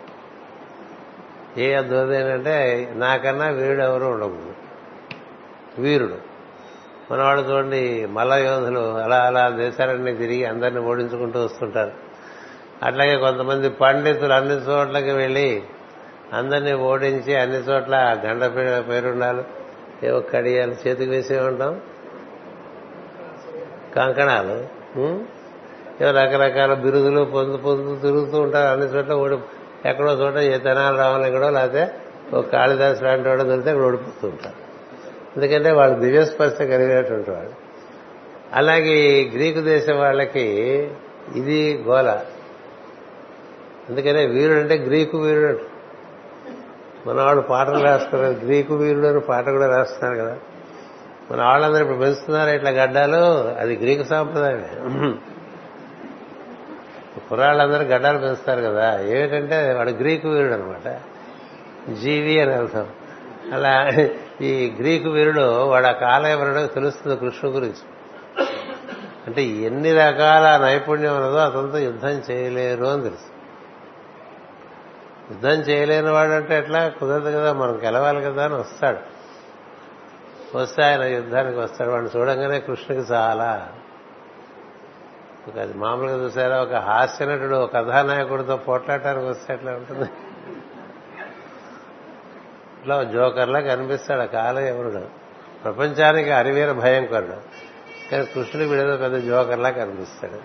[SPEAKER 1] ఏ దురద ఏంటంటే నాకన్నా వీరుడు ఎవరు ఉండకూడదు. వీరుడు. మనవాడు చూడండి మల్ల యోధులు అలా అలా దేశాలన్నీ తిరిగి అందరిని ఓడించుకుంటూ వస్తుంటారు. అట్లాగే కొంతమంది పండితులు అన్ని చోట్లకి వెళ్ళి అందరినీ ఓడించి అన్ని చోట్ల గండ పేరుండాలి. ఏవో కడియాలు చేతికి వేసే ఉంటాం. కంకణాలు ఏవో రకరకాల బిరుదులు పొందు పొందు తిరుగుతూ ఉంటారు. అన్ని చోట్ల ఓడి ఎక్కడో చోట ఏ తెనాలి రావాలి ఎక్కడో లేకపోతే ఒక కాళిదాసు లాంటి వాడు దొరికితే అక్కడ ఓడిపోతూ ఉంటారు. ఎందుకంటే వాళ్ళు దివ్యస్పర్శ కలిగినటువంటి వాడు అలాగే గ్రీకు దేశం వాళ్ళకి ఇది గోల. అందుకనే వీరుడు అంటే గ్రీకు వీరుడు మనవాడు మన వాళ్ళు పాటలు రాస్తున్నారు. గ్రీకు వీరుడు అని పాట కూడా రాస్తున్నారు కదా. మన వాళ్ళందరూ ఇప్పుడు పెంచుతున్నారు ఇట్లా గడ్డాలు? అది గ్రీకు సాంప్రదాయమే. కుర్రాళ్ళందరూ గడ్డాలు పెంచుతారు కదా. ఏమిటంటే వాడు గ్రీకు వీరుడు అనమాట జీవి అని అర్థం. అలా ఈ గ్రీకు వీరుడు వాడు ఆ కాలయవరుడు తెలుస్తుంది కృష్ణు గురించి. అంటే ఎన్ని రకాల నైపుణ్యం ఉన్నదో అతనితో యుద్ధం చేయలేరు అని తెలుసు యుద్ధం చేయలేని వాడంటే ఎట్లా? కుదరదు కదా మనం గెలవాలి కదా అని వస్తాడు. వస్తే ఆయన యుద్ధానికి వస్తాడు. వాడిని చూడంగానే కృష్ణుకి చాలా అది మామూలుగా చూసారా? ఒక హాస్యనటుడు ఒక కథానాయకుడితో పోట్లాడటానికి వస్తే ఎట్లా ఉంటుంది? ఇట్లా జోకర్లా కనిపిస్తాడు ఆ కాలయవరుడు ప్రపంచానికి అరివీర భయంకరుడు. కానీ కృష్ణుడు వీడేదో పెద్ద జోకర్లా కనిపిస్తాడు.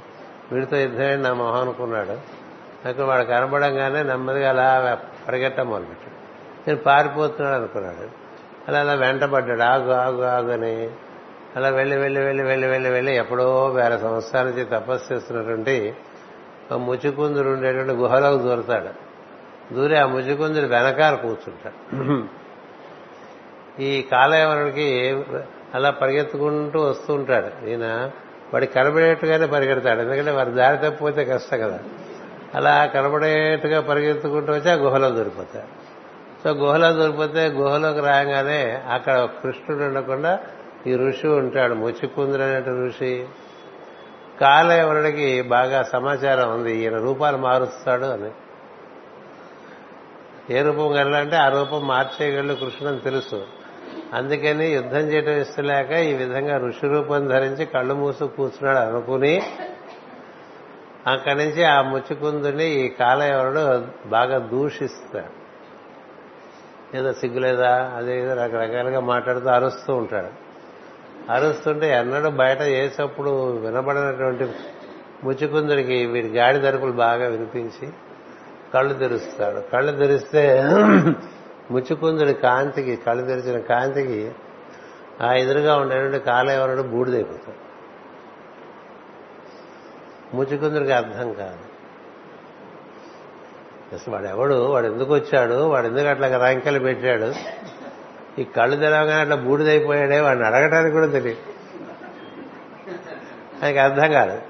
[SPEAKER 1] వీడితో యుద్ధమే నా మొహం అనుకున్నాడు? అక్కడ వాడు కనబడంగానే నెమ్మదిగా అలా పరిగెట్ట మొదలుపెట్టాడు. నేను పారిపోతున్నాడు అనుకున్నాడు. అలా అలా వెంటబడ్డాడు. ఆగు ఆగు ఆగు అని. అలా వెళ్ళి వెళ్ళి వెళ్ళి వెళ్ళి వెళ్ళి వెళ్ళి ఎప్పుడో వేల సంవత్సరాల నుంచి తపస్సు చేస్తున్నటువంటి ఆ ముచికుందుడు ఉండేటువంటి గుహలోకి దూరతాడు. దూరి ఆ ముచికుందుడు వెనకాల కూర్చుంటాడు. ఈ కాలయవనుడికి అలా పరిగెత్తుకుంటూ వస్తూ ఉంటాడు. ఈయన వాడికి కనబడేట్టుగానే పరిగెడతాడు. ఎందుకంటే వారి దారి తప్పిపోతే కష్టం కదా. అలా కనబడేట్టుగా పరిగెత్తుకుంటూ వచ్చి ఆ గుహలో దొరికిపోతాడు సో గుహలో దొరికిపోతే గుహలోకి రాగానే అక్కడ కృష్ణుడు ఉండకుండా ఈ ఋషి ఉంటాడు ముచ్చికుందుడు అనే ఋషి. కాలయవనుడికి బాగా సమాచారం ఉంది ఈయన రూపాలు మారుస్తాడు అని. ఏ రూపం వెళ్ళాలంటే ఆ రూపం మార్చేయగలడు కృష్ణుడు అని తెలుసు. అందుకని యుద్ధం చేయడం ఇస్తలేక ఈ విధంగా ఋషి రూపం ధరించి కళ్ళు మూసు కూర్చున్నాడు అనుకుని అక్కడి నుంచి ఆ ముచ్చుకుందుని ఈ కాలయవరుడు బాగా దూషిస్తాడు. ఏదో సిగ్గులేదా? అదే ఏదో రకరకాలుగా మాట్లాడుతూ అరుస్తూ ఉంటాడు. అరుస్తుంటే ఎన్నడూ బయట వేసేప్పుడు వినబడినటువంటి ముచ్చుకుందుడికి వీడి గాడి దరుపులు బాగా వినిపించి కళ్ళు తెరుస్తాడు. కళ్ళు తెరిస్తే ముచ్చుకుందుడి కాంతికి కళ్ళు తెరిచిన కాంతికి ఆ ఎదురుగా ఉండేటువంటి కాలయవరుడు బూడిదైపోతాడు. ముచ్చుకుందుడికి అర్థం కాదు. అసలు వాడు ఎవడు వాడు ఎందుకు వచ్చాడు వాడు ఎందుకు అట్లా రంకెలు పెట్టాడు? ఈ కళ్ళు తెరవగానే అట్లా బూడిదైపోయాడే? వాడిని అడగటానికి కూడా తెలియదు ఆయనకి అర్థం కాదు.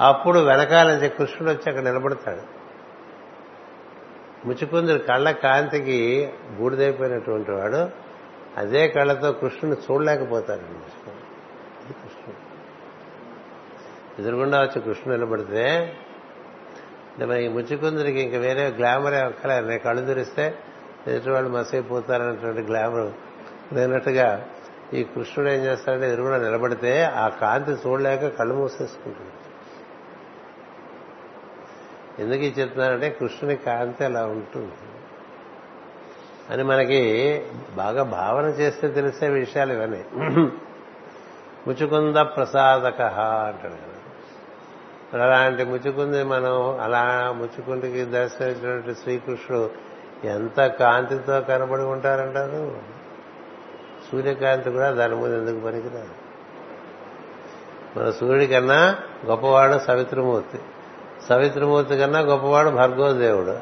[SPEAKER 1] అప్పుడు వెనకాల కృష్ణుడు వచ్చి అక్కడ నిలబడతాడు. ముచ్చుకుందుడు కళ్ళ కాంతికి బూడిదైపోయినటువంటి వాడు అదే కళ్ళతో కృష్ణుని చూడలేకపోతాడు కృష్ణుడు. ఎదురుగుండా వచ్చి కృష్ణుడు నిలబడితే అంటే మరి ముచ్చుకుందరికి ఇంకా ఇంక వేరే గ్లామర్ అక్కర్లేదు నేను కళ్ళు తెరిస్తే ఎదుటి వాళ్ళు మసైపోతారనేటువంటి గ్లామర్. లేనట్టుగా ఈ కృష్ణుడు ఏం చేస్తాడంటే ఎదురుగుండా నిలబడితే ఆ కాంతి చూడలేక కళ్ళు మూసేసుకుంటుంది. ఎందుకు ఇది చెప్తున్నానంటే కృష్ణుని కాంతి అలా ఉంటుంది. అని మనకి బాగా భావన చేస్తే తెలిసే విషయాలు ఇవన్నీ. ముచుకుంద ప్రసాదక అంటాడు. అలాంటి ముచ్చుకుంది మనం అలా ముచ్చుకుంటికి దర్శనమిచ్చినటువంటి శ్రీకృష్ణుడు ఎంత కాంతితో కనబడి ఉంటారంటారు? సూర్యకాంతి కూడా దాని ముందు ఎందుకు పనికిరాదు? మన సూర్యుడి కన్నా గొప్పవాడు సవిత్రమూర్తి. సవిత్రమూర్తి కన్నా గొప్పవాడు భర్గోదేవుడు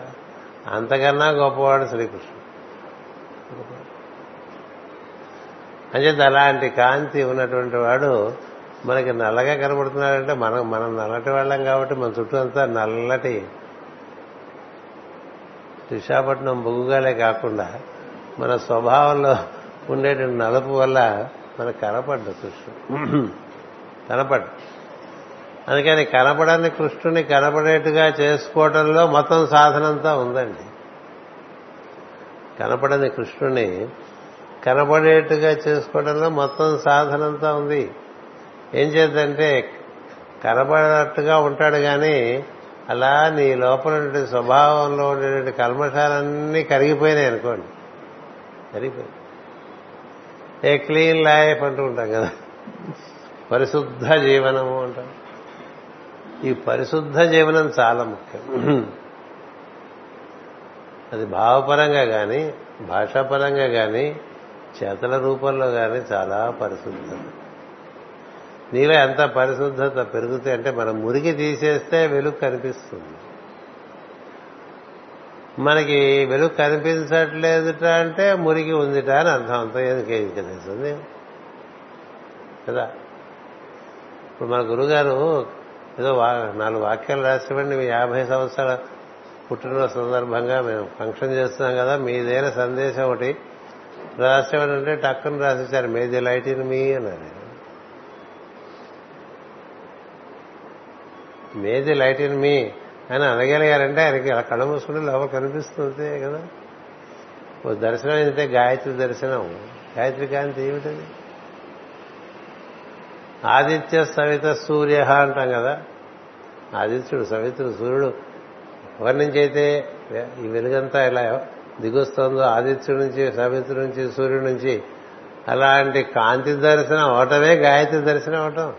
[SPEAKER 1] అంతకన్నా గొప్పవాడు శ్రీకృష్ణుడు. అంచేత అలాంటి కాంతి ఉన్నటువంటి వాడు మనకి నల్లగా కనబడుతున్నాడంటే మనం మనం నల్లటి వాళ్ళం కాబట్టి మన చుట్టూ అంతా నల్లటి. విశాఖపట్నం బొగ్గుగాలే కాకుండా మన స్వభావంలో ఉండేటువంటి నలుపు వల్ల మనకు కనపడ్డు కృష్ణుడు కనపడ్డు. అందుకని కనపడని కృష్ణుని కనపడేట్టుగా చేసుకోవటంలో మొత్తం సాధనంతా ఉందండి. కనపడని కృష్ణుని కనపడేట్టుగా చేసుకోవడంలో మొత్తం సాధనంతా ఉంది. ఏం చేద్దంటే కనబడినట్టుగా ఉంటాడు కానీ అలా నీ లోపల స్వభావంలో ఉండేటువంటి కల్మషాలన్నీ కరిగిపోయినాయి అనుకోండి. కరిగిపోయి. ఏ క్లీన్ లైఫ్ అంటూ ఉంటాం కదా. పరిశుద్ధ జీవనము అంటాం. ఈ పరిశుద్ధ జీవనం చాలా ముఖ్యం. అది భావపరంగా కానీ భాషాపరంగా కానీ చేతల రూపంలో కానీ చాలా పరిశుద్ధం. నీలో ఎంత పరిశుద్ధత పెరుగుతాయి అంటే మనం మురికి తీసేస్తే వెలుగు కనిపిస్తుంది. మనకి వెలుగు కనిపించట్లేదుట అంటే మురికి ఉందిట అని అర్థం. అంతా ఎందుకు కనిపిస్తుంది కదా ఇప్పుడు మన గురుగారు ఏదో నాలుగు వాక్యాలు రాసివ్వండి మీ యాభై సంవత్సరాల పుట్టినరోజు సందర్భంగా మేము ఫంక్షన్ చేస్తున్నాం కదా మీదైన సందేశం ఒకటి. రాసేవాడు అంటే టక్కును రాసేసారు మేది లైట్ ఇన్ మీ అన్నారు. మేది లైట్ ఇన్ మీ అని అనగలిగారంటే ఆయనకి అలా కళ్ళ మూసుకుంటే లోపల కనిపిస్తుంది కదా. ఓ దర్శనం అయితే గాయత్రి దర్శనం. గాయత్రి కాంతి ఏమిటది? ఆదిత్య సవిత సూర్య అంటాం కదా. ఆదిత్యుడు సవిత్రుడు సూర్యుడు ఎవరి నుంచి అయితే ఈ వెలుగంతా ఇలా దిగొస్తుందో ఆదిత్యుడి నుంచి సవిత్రుడి నుంచి సూర్యుడి నుంచి అలాంటి కాంతి దర్శనం అవటమే గాయత్రి దర్శనం అవటం.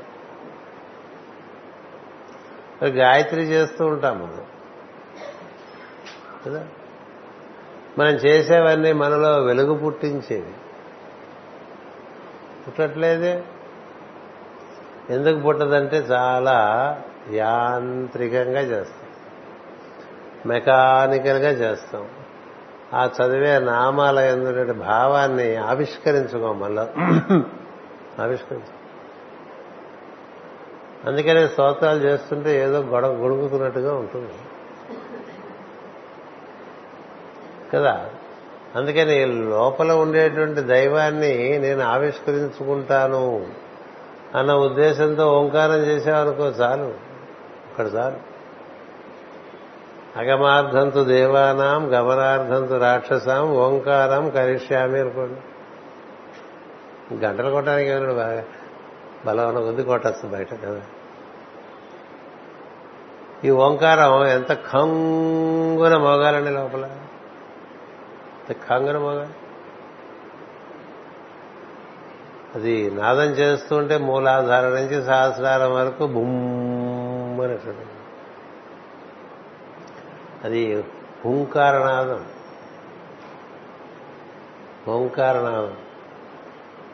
[SPEAKER 1] గాయత్రి చేస్తూ ఉంటాం మనం. కదా? మనం చేసేవన్నీ మనలో వెలుగు పుట్టించేవి. పుట్టట్లేదే? ఎందుకు పుట్టదంటే చాలా యాంత్రికంగా చేస్తాం. మెకానికల్గా చేస్తాం. ఆ చదివే నామాల ఎందుకంటే భావాన్ని ఆవిష్కరించుకో మళ్ళా. ఆవిష్కరించు అందుకనే స్తోత్రాలు చేస్తుంటే ఏదో గొడవ గొడుగుతున్నట్టుగా ఉంటుంది. కదా? అందుకని లోపల ఉండేటువంటి దైవాన్ని నేను ఆవిష్కరించుకుంటాను అన్న ఉద్దేశంతో ఓంకారం చేసామనుకో చాలు. అక్కడ చాలు. అగమార్థంతు దేవానాం గమనార్థంతు రాక్షసాం ఓంకారం కరిష్యామి అనుకోండి. గంటలు కొట్టడానికి ఏమన్నాడు బాగా? బలమైన కొద్ది కొట్టచ్చు బయట కదా. ఈ ఓంకారం ఎంత కంగున మోగాలండి లోపల? కంగున మోగాలి? అది నాదం చేస్తుంటే మూలాధారం నుంచి సహస్రారం వరకు బుమ్మనట్టు అది హుంకారనాదం ఓంకారనాదం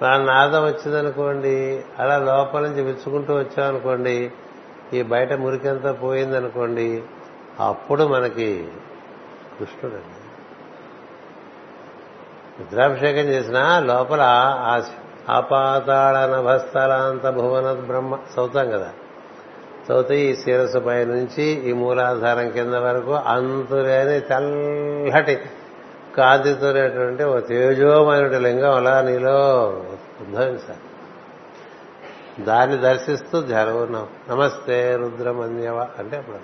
[SPEAKER 1] ఆ నాదం వచ్చిందనుకోండి అలా లోపల నుంచి విచ్చుకుంటూ వచ్చామనుకోండి ఈ బయట మురికంతా పోయిందనుకోండి అప్పుడు మనకి కృష్ణుడు రుద్రాభిషేకం చేసిన లోపల ఆపాతాళ నభస్థలాంత భువన బ్రహ్మ చదువుతాం కదా. చదివితే ఈ శిరస్సు పై నుంచి ఈ మూలాధారం కింద వరకు అంతులేని తెల్లటి కాంతితోనేటువంటి ఒక తేజోమైన లింగం అలా నీలో ఉద్భవించాలి. దాన్ని దర్శిస్తూ జరవున్నాం నమస్తే రుద్రమన్యవ అంటే అప్పుడు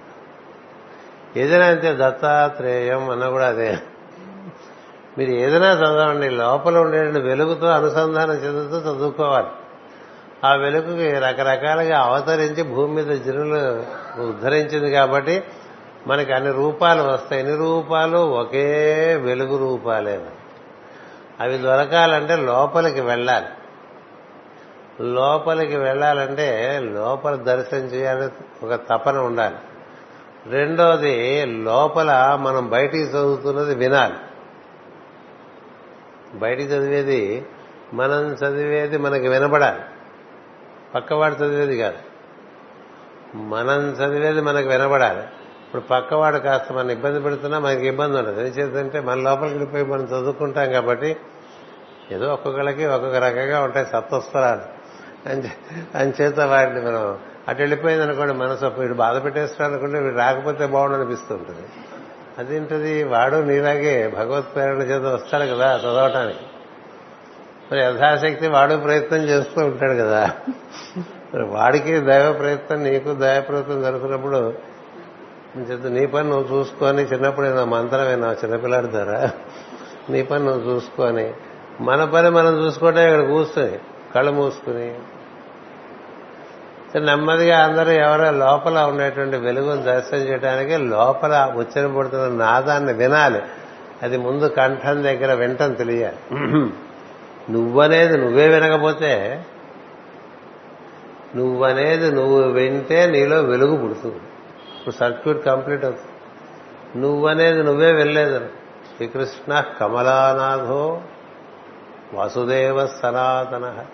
[SPEAKER 1] ఏదైనా అంతే దత్తాత్రేయం అన్న కూడా అదే. మీరు ఏదైనా చదవండి లోపల ఉండేటువంటి వెలుగుతో అనుసంధానం చెందుతూ చదువుకోవాలి. ఆ వెలుగుకి రకరకాలుగా అవతరించి భూమి మీద జనులు ఉద్ధరించింది కాబట్టి మనకి అన్ని రూపాలు వస్తాయి. ఎన్ని రూపాలు? ఒకే వెలుగు రూపాలే అవి దొరకాలంటే లోపలికి వెళ్ళాలి. లోపలికి వెళ్ళాలంటే లోపల దర్శనం చేయాలని ఒక తపన ఉండాలి. రెండోది లోపల మనం బయటికి చదువుతున్నది వినాలి. బయటికి చదివేది మనం చదివేది మనకి వినబడాలి పక్కవాడు చదివేది కాదు. మనం చదివేది మనకు వినబడాలి ఇప్పుడు పక్కవాడు కాస్త మన ఇబ్బంది పెడుతున్నా మనకి ఇబ్బంది ఉండదు. ఎందుచేతంటే మన లోపలికి వెళ్ళిపోయి మనం చదువుకుంటాం కాబట్టి ఏదో ఒక్కొక్కరికి ఒక్కొక్క రకంగా ఉంటాయి సత్వస్వరాలు అని చేత వాటిని మనం అటు వెళ్ళిపోయింది అనుకోండి మనసు వీడు బాధ పెట్టేస్తాడు అనుకుంటే వీడు రాకపోతే బాగుండు అనిపిస్తుంటుంది అదేంటది? వాడు నీలాగే భగవత్ ప్రేరణ చేత వస్తాడు కదా చదవటానికి. మరి యథాశక్తి వాడు ప్రయత్నం చేస్తూ ఉంటాడు కదా. మరి వాడికి దైవ ప్రయత్నం నీకు దైవ ప్రయత్నం జరుగుతున్నప్పుడు నీ పని నువ్వు చూసుకొని చిన్నప్పుడు నా మంత్రం విన్నావు చిన్నపిల్లాడి ద్వారా నీ పని నువ్వు చూసుకొని మన పని మనం చూసుకోవటం ఇక్కడ కూర్చొని కళ్ళు మూసుకుని. నెమ్మదిగా అందరూ ఎవరో లోపల ఉండేటువంటి వెలుగును దర్శనం చేయడానికి లోపల ఉచ్చరింపడుతున్న నాదాన్ని వినాలి. అది ముందు కంఠం దగ్గర వింటం తెలియాలి. నువ్వనేది నువ్వే వినకపోతే నువ్వనేది నువ్వు వింటే నీలో వెలుగు పుడుతుంది. ఇప్పుడు సర్క్యూట్ కంప్లీట్ అవుతుంది. నువ్వనేది నువ్వే వెళ్ళలేదు శ్రీకృష్ణ కమలానాథో వాసుదేవ సనాతన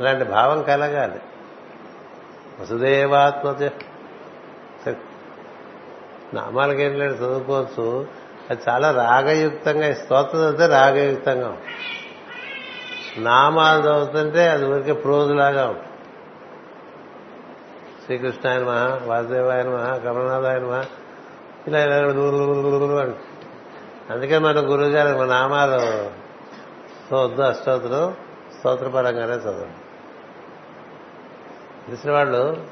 [SPEAKER 1] అలాంటి భావం కలగాలి. వసుదేవాత్మజ. నామాలకేం లేదు చదువుకోవచ్చు. అది చాలా రాగయుక్తంగా స్తోత్రం చదివితే రాగయుక్తంగా ఉంటుంది. నామాలు చదువుతుంటే అది ఊరికే ప్రోజులాగా ఉంటుంది. శ్రీకృష్ణాయన మహా వాసుదేవాయన మహా కమలనాథాయన మహా ఇలా ఇలా అని అందుకే మన గురువు గారు మన నామాలు వద్దు అష్టోత్తరం స్తోత్రపరంగానే చదవండి. తెలిసిన వాళ్ళు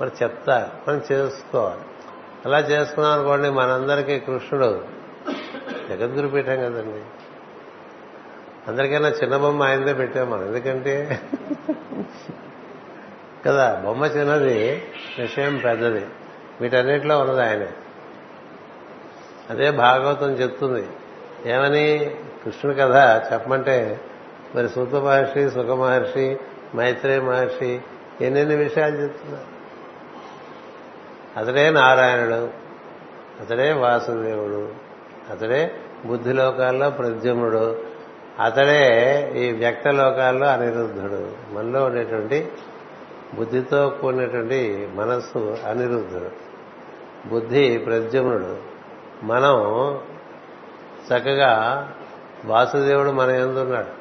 [SPEAKER 1] మరి చెప్తారు మనం చేసుకోవాలి. అలా చేసుకున్నాం అనుకోండి మనందరికీ కృష్ణుడు జగద్గురు పీఠం కదండి. అందరికైనా చిన్న బొమ్మ ఆయనదే పెట్టాం మనం. ఎందుకంటే కదా బొమ్మ చిన్నది విషయం పెద్దది. వీటన్నిటిలో ఉన్నది ఆయనే. అదే భాగవతం చెప్తుంది. ఏమని? కృష్ణుడు కథ చెప్పమంటే మరి సూత మహర్షి సుఖ మహర్షి మైత్రేయ మహర్షి ఎన్నెన్ని విషయాలు చెప్తున్నారు? అతడే నారాయణుడు అతడే వాసుదేవుడు అతడే బుద్ధి లోకాల్లో ప్రద్యుమ్నుడు అతడే ఈ వ్యక్త లోకాల్లో అనిరుద్ధుడు. మనలో ఉండేటువంటి బుద్ధితో కూడినటువంటి మనస్సు అనిరుద్ధుడు. బుద్ధి ప్రద్యుమ్నుడు మనం చక్కగా వాసుదేవుడు మన ఎందున్నాడు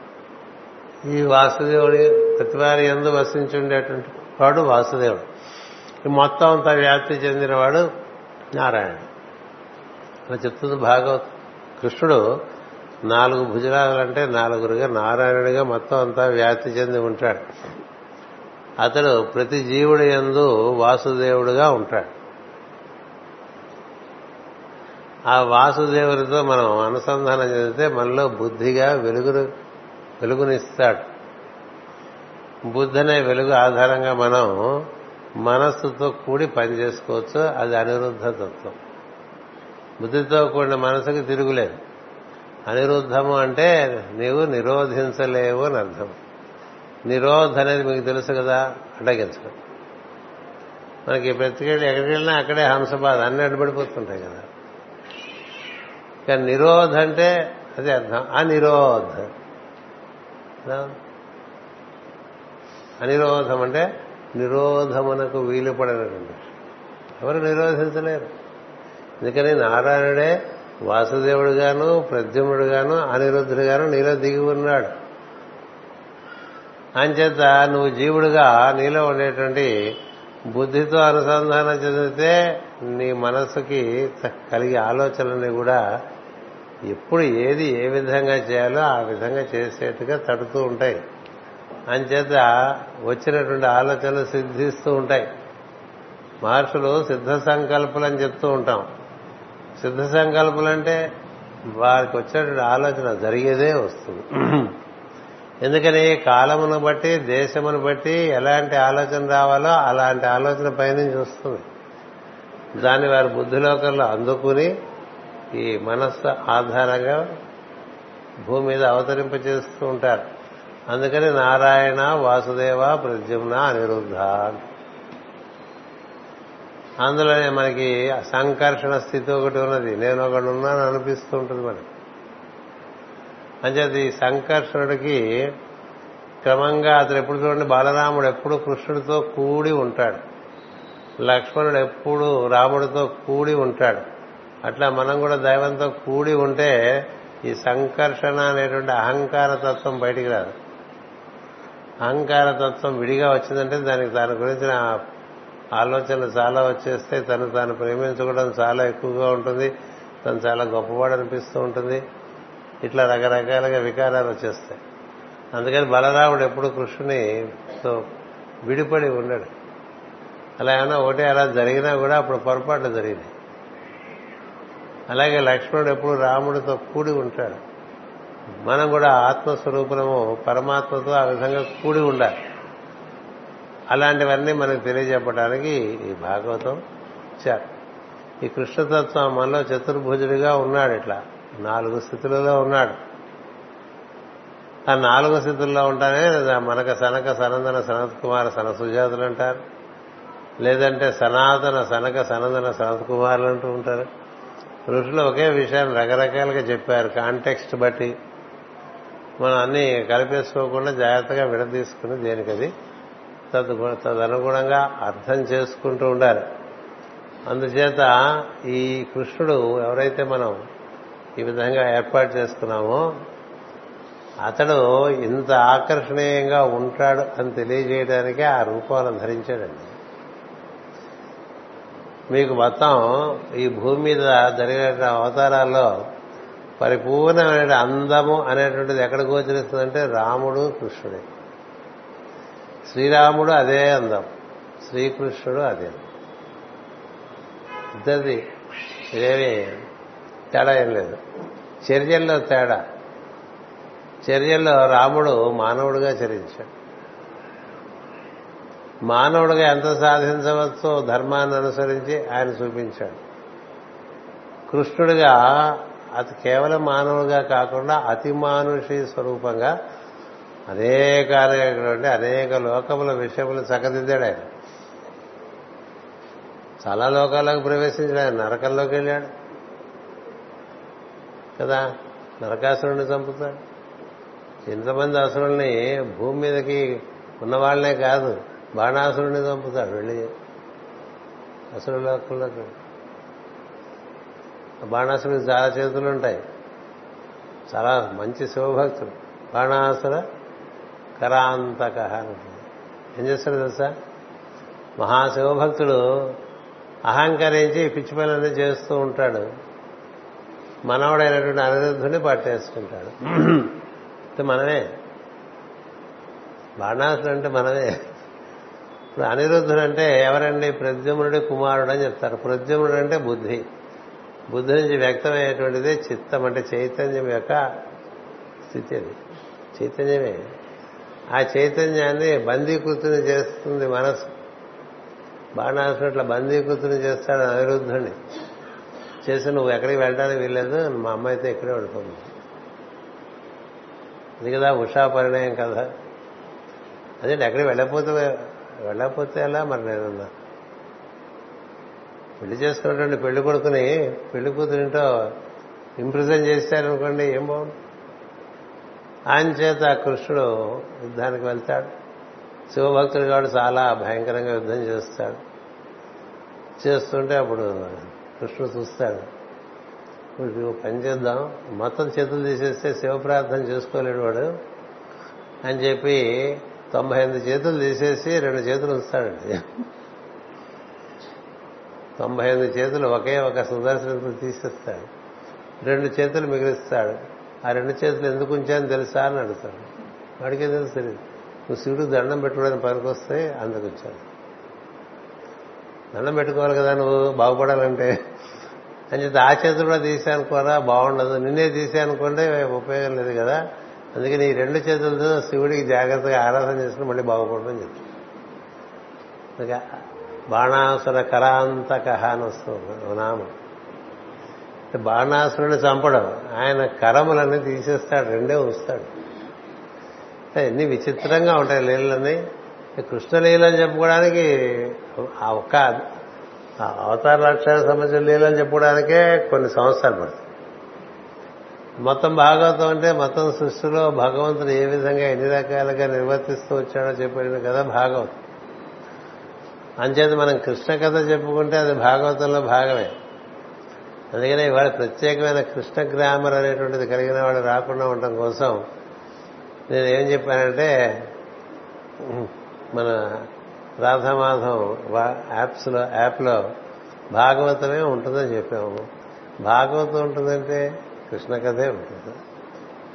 [SPEAKER 1] ఈ వాసుదేవుడి ప్రతివారి ఎందు వసించుండేటువంటి వాడు వాసుదేవుడు. మొత్తం అంతా వ్యాప్తి చెందినవాడు నారాయణుడు. అలా చెప్తుంది భాగవత్. కృష్ణుడు నాలుగు భుజరాలంటే నాలుగురుగా నారాయణుడిగా మొత్తం అంతా వ్యాప్తి చెంది ఉంటాడు. అతడు ప్రతి జీవుడి ఎందు వాసుదేవుడుగా ఉంటాడు. ఆ వాసుదేవుడితో మనం అనుసంధానం చెందితే మనలో బుద్ధిగా వెలుగును వెలుగునిస్తాడు. బుద్ధనే వెలుగు ఆధారంగా మనం మనస్సుతో కూడి పనిచేసుకోవచ్చు అది అనిరుద్ధ తత్వం. బుద్ధితో కూడిన మనసుకి తిరుగులేదు. అనిరుద్ధము అంటే నీవు నిరోధించలేవు అని అర్థం. నిరోధ అనేది మీకు తెలుసు కదా? అడ్డగించడం. మనకి ప్రతికెళ్ళి ఎక్కడికి వెళ్ళినా అక్కడే హంసబాధ అన్ని అడ్డుపడిపోతుంటాయి కదా. కానీ నిరోధ అంటే అదే అర్థం. అనిరోధ. అనిరోధం అంటే నిరోధమునకు వీలు పడనటువంటి ఎవరు నిరోధించలేరు. ఎందుకని నారాయణుడే వాసుదేవుడుగాను ప్రద్యుమ్నుడుగాను అనిరుద్ధుడుగాను నీలో దిగి ఉన్నాడు. అంచేత నువ్వు జీవుడుగా నీలో ఉండేటువంటి బుద్ధితో అనుసంధానం చెందితే నీ మనస్సుకి కలిగే ఆలోచనలన్నీ కూడా ఎప్పుడు ఏది ఏ విధంగా చేయాలో ఆ విధంగా చేసేట్టుగా తడుతూ ఉంటాయి. అంచేత వచ్చినటువంటి ఆలోచనలు సిద్ధిస్తూ ఉంటాయి. మహర్షులు సిద్ధ సంకల్పులు అని చెప్తూ ఉంటాం. సిద్ధ సంకల్పులు అంటే వారికి వచ్చేటువంటి ఆలోచన జరిగేదే వస్తుంది. ఎందుకని కాలమును బట్టి దేశమును బట్టి ఎలాంటి ఆలోచన రావాలో అలాంటి ఆలోచన పైనుంచి వస్తుంది. దాన్ని వారి బుద్ధిలోకంలో అందుకుని ఈ మనస్సు ఆధారంగా భూమి మీద అవతరింప చేస్తూ ఉంటారు. అందుకని నారాయణ వాసుదేవ ప్రద్యుమ్న అనిరుద్ధ అందులోనే మనకి సంకర్షణ స్థితి ఒకటి ఉన్నది. నేను ఒకటి ఉన్నాను అనిపిస్తూ ఉంటుంది మనకి. అంచేత ఈ సంకర్షణుడికి క్రమంగా అతను ఎప్పుడు చూడండి బాలరాముడు ఎప్పుడు కృష్ణుడితో కూడి ఉంటాడు. లక్ష్మణుడు ఎప్పుడు రాముడితో కూడి ఉంటాడు. అట్లా మనం కూడా దైవంతో కూడి ఉంటే ఈ సంకర్షణ అనేటువంటి అహంకార తత్వం బయటికి రాదు. అహంకార తత్వం విడిగా వచ్చిందంటే దానికి దాని గురించిన ఆలోచనలు చాలా వచ్చేస్తే తను తాను ప్రేమించుకోవడం చాలా ఎక్కువగా ఉంటుంది. తను చాలా గొప్పవాడు అనిపిస్తూ ఉంటుంది. ఇట్లా రకరకాలుగా వికారాలు వచ్చేస్తాయి. అందుకని బలరాముడు ఎప్పుడు కృష్ణునితో విడిపడి ఉండడు. అలా ఏమైనా ఒకటి అలా జరిగినా కూడా అప్పుడు పొరపాటు జరిగింది అలాగే లక్ష్మణుడు ఎప్పుడు రాముడితో కూడి ఉంటాడు. మనం కూడా ఆత్మస్వరూపము పరమాత్మతో ఆ విధంగా కూడి ఉండాలి. అలాంటివన్నీ మనకు తెలియజెప్పడానికి ఈ భాగవతం ఇచ్చారు ఈ కృష్ణతత్వం మనలో చతుర్భుజుడిగా ఉన్నాడు ఇట్లా. నాలుగు స్థితులలో ఉన్నాడు. ఆ నాలుగు స్థితుల్లో ఉంటానే మనక సనక సనందన సనత్ కుమార్ సన సుజాతులు అంటారు. లేదంటే సనాతన సనక సనందన సనత్ కుమారులు అంటూ ఉంటారు. ఋషులు ఒకే విషయాన్ని రకరకాలుగా చెప్పారు. కాంటెక్స్ట్ బట్టి మనం అన్ని కలిపేసుకోకుండా జాగ్రత్తగా విడదీసుకుని దేనికది తద్ తదనుగుణంగా అర్థం చేసుకుంటూ ఉండాలి. అందుచేత ఈ కృష్ణుడు ఎవరైతే మనం ఈ విధంగా ఏర్పాటు చేసుకున్నామో అతడు ఇంత ఆకర్షణీయంగా ఉంటాడు అని తెలియజేయడానికే ఆ రూపాలను ధరించాడండి. మీకు మొత్తం ఈ భూమి మీద జరిగిన అవతారాల్లో పరిపూర్ణమైన అందము అనేటువంటిది ఎక్కడ గోచరిస్తుందంటే రాముడు కృష్ణుడే. శ్రీరాముడు అదే అందం. శ్రీకృష్ణుడు అదే ఇద్దరిది ఇదేమి తేడా ఏం లేదు. చర్యల్లో తేడా. చర్యల్లో రాముడు మానవుడిగా చరించాడు. మానవుడిగా ఎంత సాధించవచ్చో ధర్మాన్ని అనుసరించి ఆయన చూపించాడు. కృష్ణుడిగా అది కేవలం మానవుడిగా కాకుండా అతి మానుషి స్వరూపంగా అనేక అనేకటువంటి అనేక లోకముల విషయములు చక్కదిద్దాడు ఆయన. చాలా లోకాలకు ప్రవేశించాడు ఆయన. నరకంలోకి వెళ్ళాడు. కదా? నరకాసురుణ్ణి చంపుతాడు. ఇంతమంది అసురుల్ని భూమి మీదకి ఉన్నవాళ్ళే కాదు బాణాసురుణ్ణి చంపుతాడు వెళ్ళి. అసురులోకంలోకి బాణాసురుడికి చాలా చేతులు ఉంటాయి. చాలా మంచి శివభక్తుడు. బాణాసుర కరాంతక ఏం చేస్తాడు తెలుసా? మహాశివభక్తుడు అహంకరించి పిచ్చి పనులన్నీ చేస్తూ ఉంటాడు. మనవడైనటువంటి అనిరుద్ధుని పట్టేసుకుంటాడు. మనమే. బాణాసుడు అంటే మనమే. ఇప్పుడు అనిరుద్ధుడు అంటే ఎవరండి? ప్రద్యుమ్నుడి కుమారుడు అని చెప్తారు. ప్రద్యుమ్నుడు అంటే బుద్ధి. బుద్ధి నుంచి వ్యక్తమయ్యేటువంటిదే చిత్తం అంటే చైతన్యం యొక్క స్థితి అది. చైతన్యమే. ఆ చైతన్యాన్ని బందీకృతిని చేస్తుంది మనసు. బాణాసుడు అట్లా బందీకృతిని చేస్తాడు అనిరుద్ధుడిని చేసి నువ్వు ఎక్కడికి వెళ్ళడానికి వీల్లేదు మా అమ్మ అయితే ఇక్కడే ఉండిపోయింది అది కదా ఉషా పరిణయం కదా అదే ఎక్కడికి వెళ్ళకపోతే వెళ్ళకపోతే ఎలా మరి నేనున్నా? పెళ్ళి చేసుకున్నటువంటి పెళ్ళి కొడుకుని పెళ్ళి కూతురింటో ఇంప్రెజెంట్ చేశారనుకోండి ఏం బాగుంది? ఆయన చేత కృష్ణుడు యుద్ధానికి వెళ్తాడు. శివభక్తుడు కాబట్టి చాలా భయంకరంగా యుద్ధం చేస్తాడు. చేస్తుంటే అప్పుడు కృష్ణుడు చూస్తాడు ఇప్పుడు పని చేద్దాం. మొత్తం చేతులు తీసేస్తే శివ ప్రార్థన చేసుకోలేడు వాడు. అని చెప్పి తొంభై ఎనిమిది చేతులు తీసేసి రెండు చేతులు ఉంచుతాడండి. తొంభై ఎనిమిది చేతులు ఒకే ఒక సుదర్శనంతో తీసేస్తాడు. రెండు చేతులు మిగిలిస్తాడు. ఆ రెండు చేతులు ఎందుకు ఉంచాయని తెలుసా అని అడుగుతాడు. వాడికే తెలుసు తెలియదు. నువ్వు శివుడు దండం పెట్టుకోవడానికి పనికొస్తే అందుకు వచ్చాను దండం పెట్టుకోవాలి కదా నువ్వు బాగుపడాలంటే. అని చెప్పి ఆ చేతులు కూడా తీసానుకోరా బాగుండదు. నిన్నే తీసానుకోండి ఉపయోగం లేదు కదా. అందుకని ఈ రెండు చేతులతో శివుడికి జాగ్రత్తగా ఆరాధన చేసుకుని మళ్ళీ బాగుపడమని చెప్తాను బాణాసుర కరాంతక అని వస్తుంది నామం. బాణాసురుని చంపడం ఆయన కరములన్నీ తీసేస్తాడు రెండే ఉంచుతాడు. ఎన్ని విచిత్రంగా ఉంటాయి లీలన్నీ కృష్ణలీల అని చెప్పుకోవడానికి ఆ ఒక్క అవతార లక్ష్యానికి సంబంధించిన లీలని చెప్పుకోవడానికే కొన్ని సంవత్సరాలు పడుతుంది. మొత్తం భాగవతం అంటే మొత్తం సృష్టిలో భగవంతుడు ఏ విధంగా ఎన్ని రకాలుగా నిర్వర్తిస్తూ వచ్చాడో చెప్పిన కదా భాగవతం. అంచేత మనం కృష్ణ కథ చెప్పుకుంటే అది భాగవతంలో భాగమే. అందుకనే ఇవాళ ప్రత్యేకమైన కృష్ణ గ్రామర్ అనేటువంటిది కలిగిన వాడు రాకుండా ఉండటం కోసం నేను ఏం చెప్పానంటే మన రాధామాధం యాప్స్లో యాప్లో భాగవతమే ఉంటుందని చెప్పాము. భాగవతం ఉంటుందంటే కృష్ణ కథే ఉంటుంది.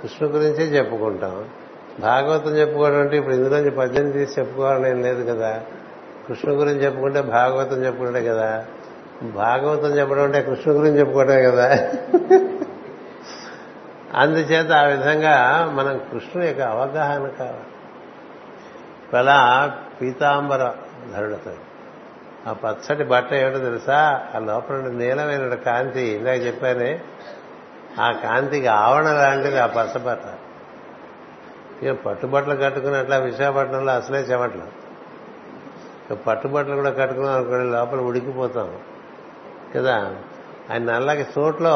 [SPEAKER 1] కృష్ణ గురించే చెప్పుకుంటాం. భాగవతం చెప్పుకోవడం అంటే ఇప్పుడు ఇందులోంచి పద్యం తీసి చెప్పుకోవాలని ఏం లేదు కదా. కృష్ణ గురించి చెప్పుకుంటే భాగవతం చెప్పుకుంటే కదా. భాగవతం చెప్పడం అంటే కృష్ణ గురించి చెప్పుకోవడమే కదా. అందుచేత ఆ విధంగా మనం కృష్ణు యొక్క అవగాహన కావాలి. ఇలా పీతాంబర ధరుడుతాడు ఆ పచ్చటి బట్ట ఏమిటో తెలుసా? ఆ లోపల నీలమైన కాంతి. ఇందాక చెప్పానే ఆ కాంతికి ఆవరణ లాంటిది ఆ పచ్చబట్ట ఇక పట్టుబట్టలు కట్టుకున్నట్ల విశాఖపట్నంలో అసలే చెమట్లు. ఇక పట్టుబట్టలు కూడా కట్టుకున్నాం అనుకోండి లోపల ఉడికిపోతాం. కదా? ఆయన నల్లకి చోట్లో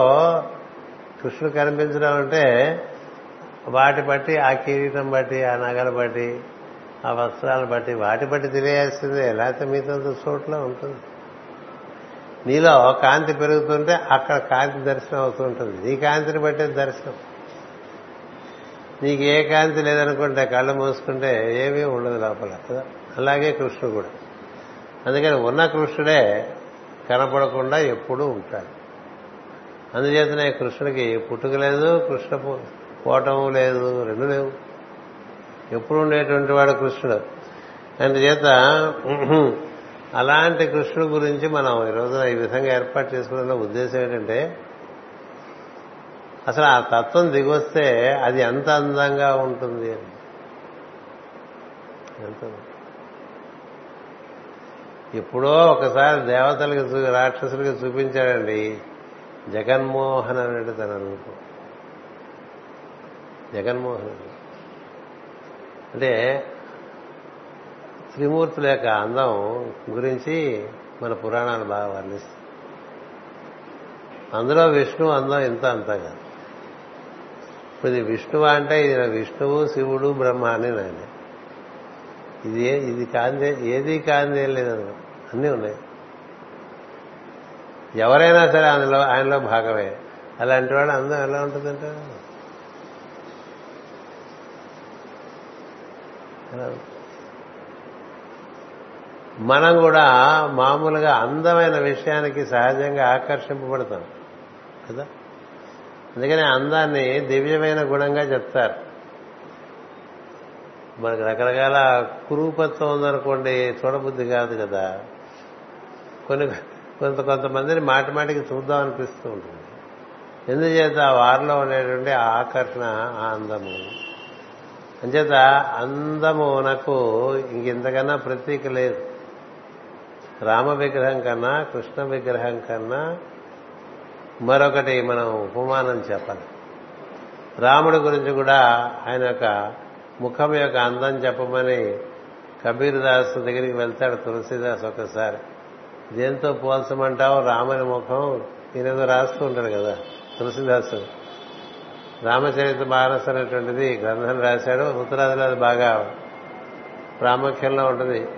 [SPEAKER 1] కృష్ణుడు కనిపించడం అంటే వాటి బట్టి ఆ కిరీటం బట్టి ఆ నగలు బట్టి ఆ వస్త్రాలు బట్టి వాటి బట్టి తెలియాల్సిందే లేకపోతే మీతో చోట్ల ఉంటుంది. నీలో కాంతి పెరుగుతుంటే అక్కడ కాంతి దర్శనం అవుతుంటుంది నీ కాంతిని బట్టే దర్శనం. నీకు ఏ కాంతి లేదనుకుంటే కళ్ళు మూసుకుంటే ఏమీ ఉండదు లోపల. కదా అలాగే కృష్ణుడు కూడా. అందుకని ఉన్న కృష్ణుడే కనపడకుండా ఎప్పుడూ ఉంటాడు. అందుచేతనే కృష్ణుడికి పుట్టుక లేదు కృష్ణ పోవటం లేదు రెండు లేవు. ఎప్పుడు ఉండేటువంటి వాడు కృష్ణుడు. అందుచేత అలాంటి కృష్ణుడు గురించి మనం ఈ రోజున ఈ విధంగా ఏర్పాటు చేసుకున్న ఉద్దేశం ఏంటంటే అసలు ఆ తత్వం దిగొస్తే అది ఎంత అందంగా ఉంటుంది అని. ఎంత ఎప్పుడో ఒకసారి దేవతలకి రాక్షసులకి చూపించాడండి జగన్మోహన్ అనేది తన రూపం. జగన్మోహన్. అంటే త్రిమూర్తుల యొక్క అందం గురించి మన పురాణాలు బాగా వర్ణిస్తాయి. అందులో విష్ణువు అందం ఇంత అంతగా. ఇప్పుడు ఇది విష్ణువు అంటే ఇది విష్ణువు శివుడు బ్రహ్మ అని నాయన. ఇది ఇది కాందే ఏది కాందే లేదు అన్నీ ఉన్నాయి. ఎవరైనా సరే అందులో ఆయనలో భాగమే. అలాంటి వాడు అందం ఎలా ఉంటుందంటే మనం కూడా మామూలుగా అందమైన విషయానికి సహజంగా ఆకర్షింపబడతాం కదా? అందుకని అందాన్ని దివ్యమైన గుణంగా చెప్తారు. మనకు రకరకాల కురూపత్వం ఉందనుకోండి చూడబుద్ధి కాదు కదా? కొన్ని కొంత కొంతమందిని మాటి మాటికి చూద్దాం అనిపిస్తూ ఉంటుంది. ఎందుచేత వారిలో ఉండేటువంటి ఆకర్షణ ఆ అందము? అంచేత అందమునకు ఇంకెంతకన్నా ప్రతీక లేదు. రామ విగ్రహం కన్నా కృష్ణ విగ్రహం కన్నా మరొకటి మనం ఉపమానం చెప్పాలి. రాముడి గురించి కూడా ఆయన యొక్క ముఖం యొక్క అందం చెప్పమని కబీర్దాస్ దగ్గరికి వెళ్తాడు తులసిదాస్ ఒకసారి. దేంతో పోల్చమంటావు? రాముని ముఖం ఈయనేదో రాస్తూ ఉంటాడు కదా తులసిదాసు. రామచరిత మానస్ అనేటువంటిది గ్రంథం రాశాడు. ఉత్తరాదిలో అది బాగా ప్రాముఖ్యంలో ఉంటుంది.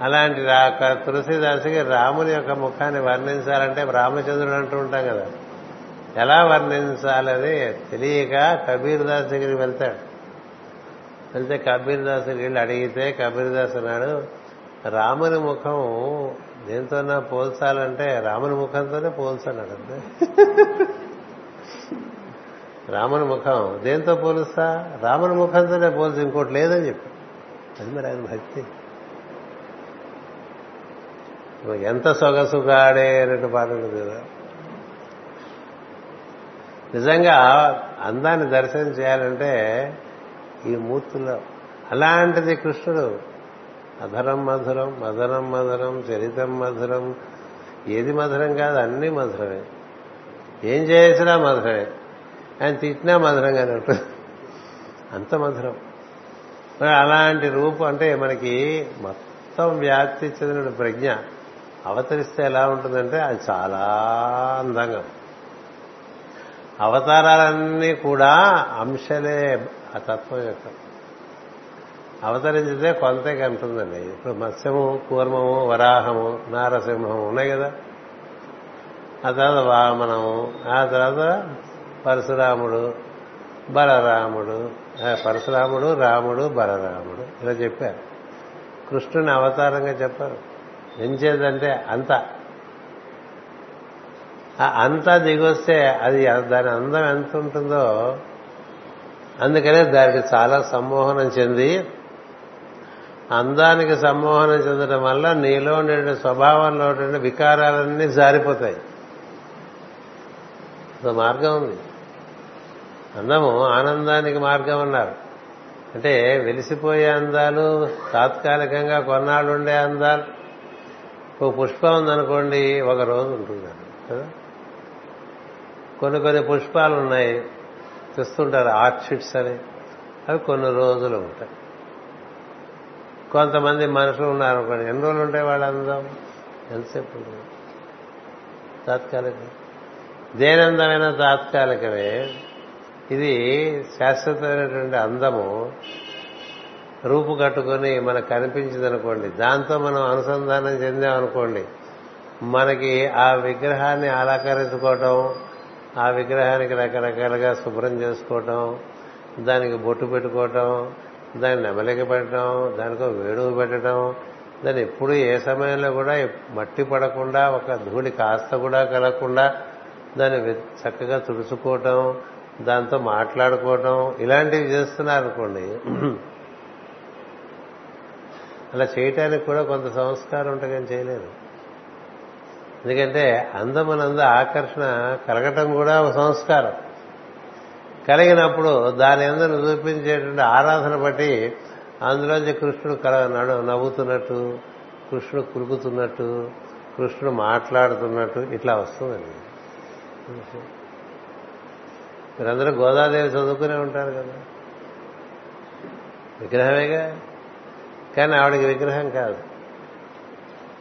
[SPEAKER 1] అలాంటి రా- తులసిదాసుకి రాముని యొక్క ముఖాన్ని వర్ణించాలంటే రామచంద్రుడు అంటూ ఉంటాం కదా. ఎలా వర్ణించాలని తెలియక కబీర్ దాస్ దగ్గరికి వెళ్తాడు. వెళ్తే కబీర్ దాస్ వెళ్ళి అడిగితే కబీర్ దాస్ అన్నాడు రాముని ముఖం దేంతోనా పోల్చాలంటే రాముని ముఖంతోనే పోల్చాడు అంతే రాముని ముఖం. దేంతో పోలుస్తా? రాముని ముఖంతోనే పోల్చి ఇంకోటి లేదని చెప్పి. అది మరి ఆయన భక్తి. ఎంత సొగసుగాడే అనేటు పాట ఉంటుంది కదా నిజంగా అందాన్ని దర్శనం చేయాలంటే ఈ మూర్తుల్లో అలాంటిది కృష్ణుడు. అధరం మధురం మధురం మధురం చరితం మధురం. ఏది మధురం కాదు అన్నీ మధురమే. ఏం చేసినా మధురమే. ఆయన తిట్టినా మధురంగానే ఉంటుంది. అంత మధురం. మరి అలాంటి రూపం అంటే మనకి మొత్తం వ్యాప్తి చెందిన ప్రజ్ఞ అవతరిస్తే ఎలా ఉంటుందంటే అది చాలా అందంగా అవతారాలన్నీ కూడా అంశలే ఆ తత్వం యొక్క. అవతరించితే కొంతే కంటుందండి ఇప్పుడు మత్స్యము కూర్మము వరాహము నారసింహము ఉన్నాయి కదా. ఆ తర్వాత వామనము ఆ తర్వాత పరశురాముడు బలరాముడు పరశురాముడు రాముడు బలరాముడు. ఇలా చెప్పారు. కృష్ణుని అవతారంగా చెప్పారు. ఏం చేద్దంటే అంత. ఆ అంతా దిగొస్తే అది దాని అందం ఎంత ఉంటుందో అందుకనే దానికి చాలా సమ్మోహనం చెంది అందానికి సమ్మోహనం చెందడం వల్ల నీలో ఉండే స్వభావంలో ఉండే వికారాలన్నీ జారిపోతాయి. మార్గం ఉంది. అందము ఆనందానికి మార్గం అన్నారు. అంటే వెలిసిపోయే అందాలు తాత్కాలికంగా కొన్నాళ్ళు ఉండే అందాలు. ఒక పుష్పం ఉందనుకోండి ఒక రోజు ఉంటుంది కదా? కొన్ని కొన్ని పుష్పాలు ఉన్నాయి తెస్తుంటారు ఆర్చిడ్స్ అని. అవి కొన్ని రోజులు ఉంటాయి. కొంతమంది మనుషులు ఉన్నారు అనుకోండి ఎన్ని రోజులు ఉంటాయి వాళ్ళ అందం? ఎంతసేపు ఉంటుంది? తాత్కాలికం. దేనందమైన తాత్కాలికమే. ఇది శాశ్వతమైనటువంటి అందము రూపు కట్టుకొని మనకు కనిపించింది అనుకోండి దాంతో మనం అనుసంధానం చెందామనుకోండి మనకి ఆ విగ్రహాన్ని అలంకరించుకోవటం ఆ విగ్రహానికి రకరకాలుగా శుభ్రం చేసుకోవటం దానికి బొట్టు పెట్టుకోవటం దాన్ని నెమలిక పెట్టడం దానికో ఒక వేడుగు పెట్టడం దాన్ని ఎప్పుడు ఏ సమయంలో కూడా మట్టి పడకుండా ఒక ధూళి కాస్త కూడా కలగకుండా దాన్ని చక్కగా తుడుచుకోవటం దాంతో మాట్లాడుకోవటం ఇలాంటివి చేస్తున్నారు అనుకోండి అలా చేయటానికి కూడా కొంత సంస్కారం ఉంటే కానీ చేయలేదు ఎందుకంటే అందమునంద ఆకర్షణ కలగటం కూడా ఒక సంస్కారం. కలిగినప్పుడు దాని అందరూ చూపించేటువంటి ఆరాధన బట్టి అందులోంచి కృష్ణుడు కల నడు నవ్వుతున్నట్టు కృష్ణుడు కురుకుతున్నట్టు కృష్ణుడు మాట్లాడుతున్నట్టు ఇట్లా వస్తుందండి. మీరందరూ గోదాదేవి చదువుకునే ఉంటారు కదా. విగ్రహమేగా? కానీ ఆవిడకి విగ్రహం కాదు.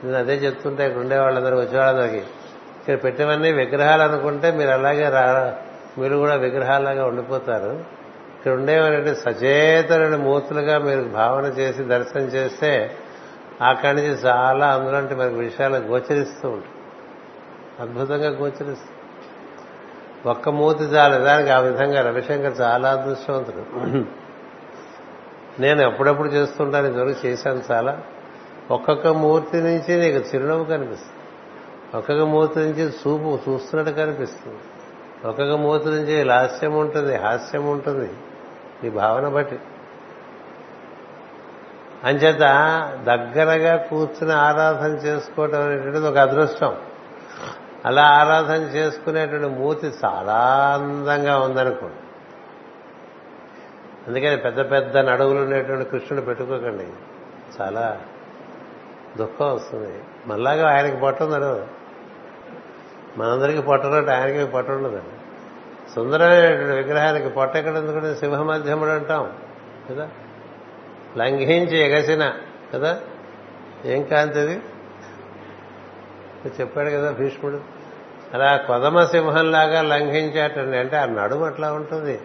[SPEAKER 1] నేను అదే చెప్తుంటే ఇక్కడ ఉండే వాళ్ళందరూ వచ్చేవాళ్ళందరికీ ఇక్కడ పెట్టేవన్నీ విగ్రహాలు అనుకుంటే మీరు అలాగే రా మీరు కూడా విగ్రహాలాగా ఉండిపోతారు. ఇక్కడ ఉండేవంటే సచేతన మూర్తులుగా మీరు భావన చేసి దర్శనం చేస్తే అక్కడి నుంచి చాలా అందులోంటి మనకు విషయాలు గోచరిస్తూ ఉంటాయి. అద్భుతంగా గోచరిస్తుంది ఒక్క మూర్తి చాలు. దానికి ఆ విధంగా రవిశంకర్ చాలా అదృష్టవంతుడు. నేను ఎప్పుడెప్పుడు చేస్తుంటాను ఇదివరకు చేశాను చాలా. ఒక్కొక్క మూర్తి నుంచి నీకు చిరునవ్వు కనిపిస్తుంది. ఒక్కొక్క మూర్తి నుంచి చూపు చూస్తున్నట్టు కనిపిస్తుంది. ఒక్కొక్క మూర్తి నుంచి లాస్యం ఉంటుంది హాస్యం ఉంటుంది నీ భావన బట్టి. అంచేత దగ్గరగా కూర్చుని ఆరాధన చేసుకోవటం అనేటువంటిది ఒక అదృష్టం. అలా ఆరాధన చేసుకునేటువంటి మూర్తి చాలా అందంగా ఉందనుకోండి. అందుకని పెద్ద పెద్ద నడువులు ఉండేటువంటి కృష్ణుడు పెట్టుకోకండి. చాలా దుఃఖం వస్తుంది. మళ్ళాగా ఆయనకి పట్టుందరు మనందరికీ పట్టున్నట్టు ఆయనకి పట్టు ఉండదండి సుందరమైనటువంటి విగ్రహానికి పొట్ట ఎక్కడ ఎందుకంటే సింహమధ్యముడు అంటాం కదా? లంఘించి ఎగసిన కదా? ఏం కాంతిది చెప్పాడు కదా భీష్ముడు. అలా కొదమ సింహంలాగా లంఘించాటండి. అంటే ఆ నడుము అట్లా ఉంటుంది.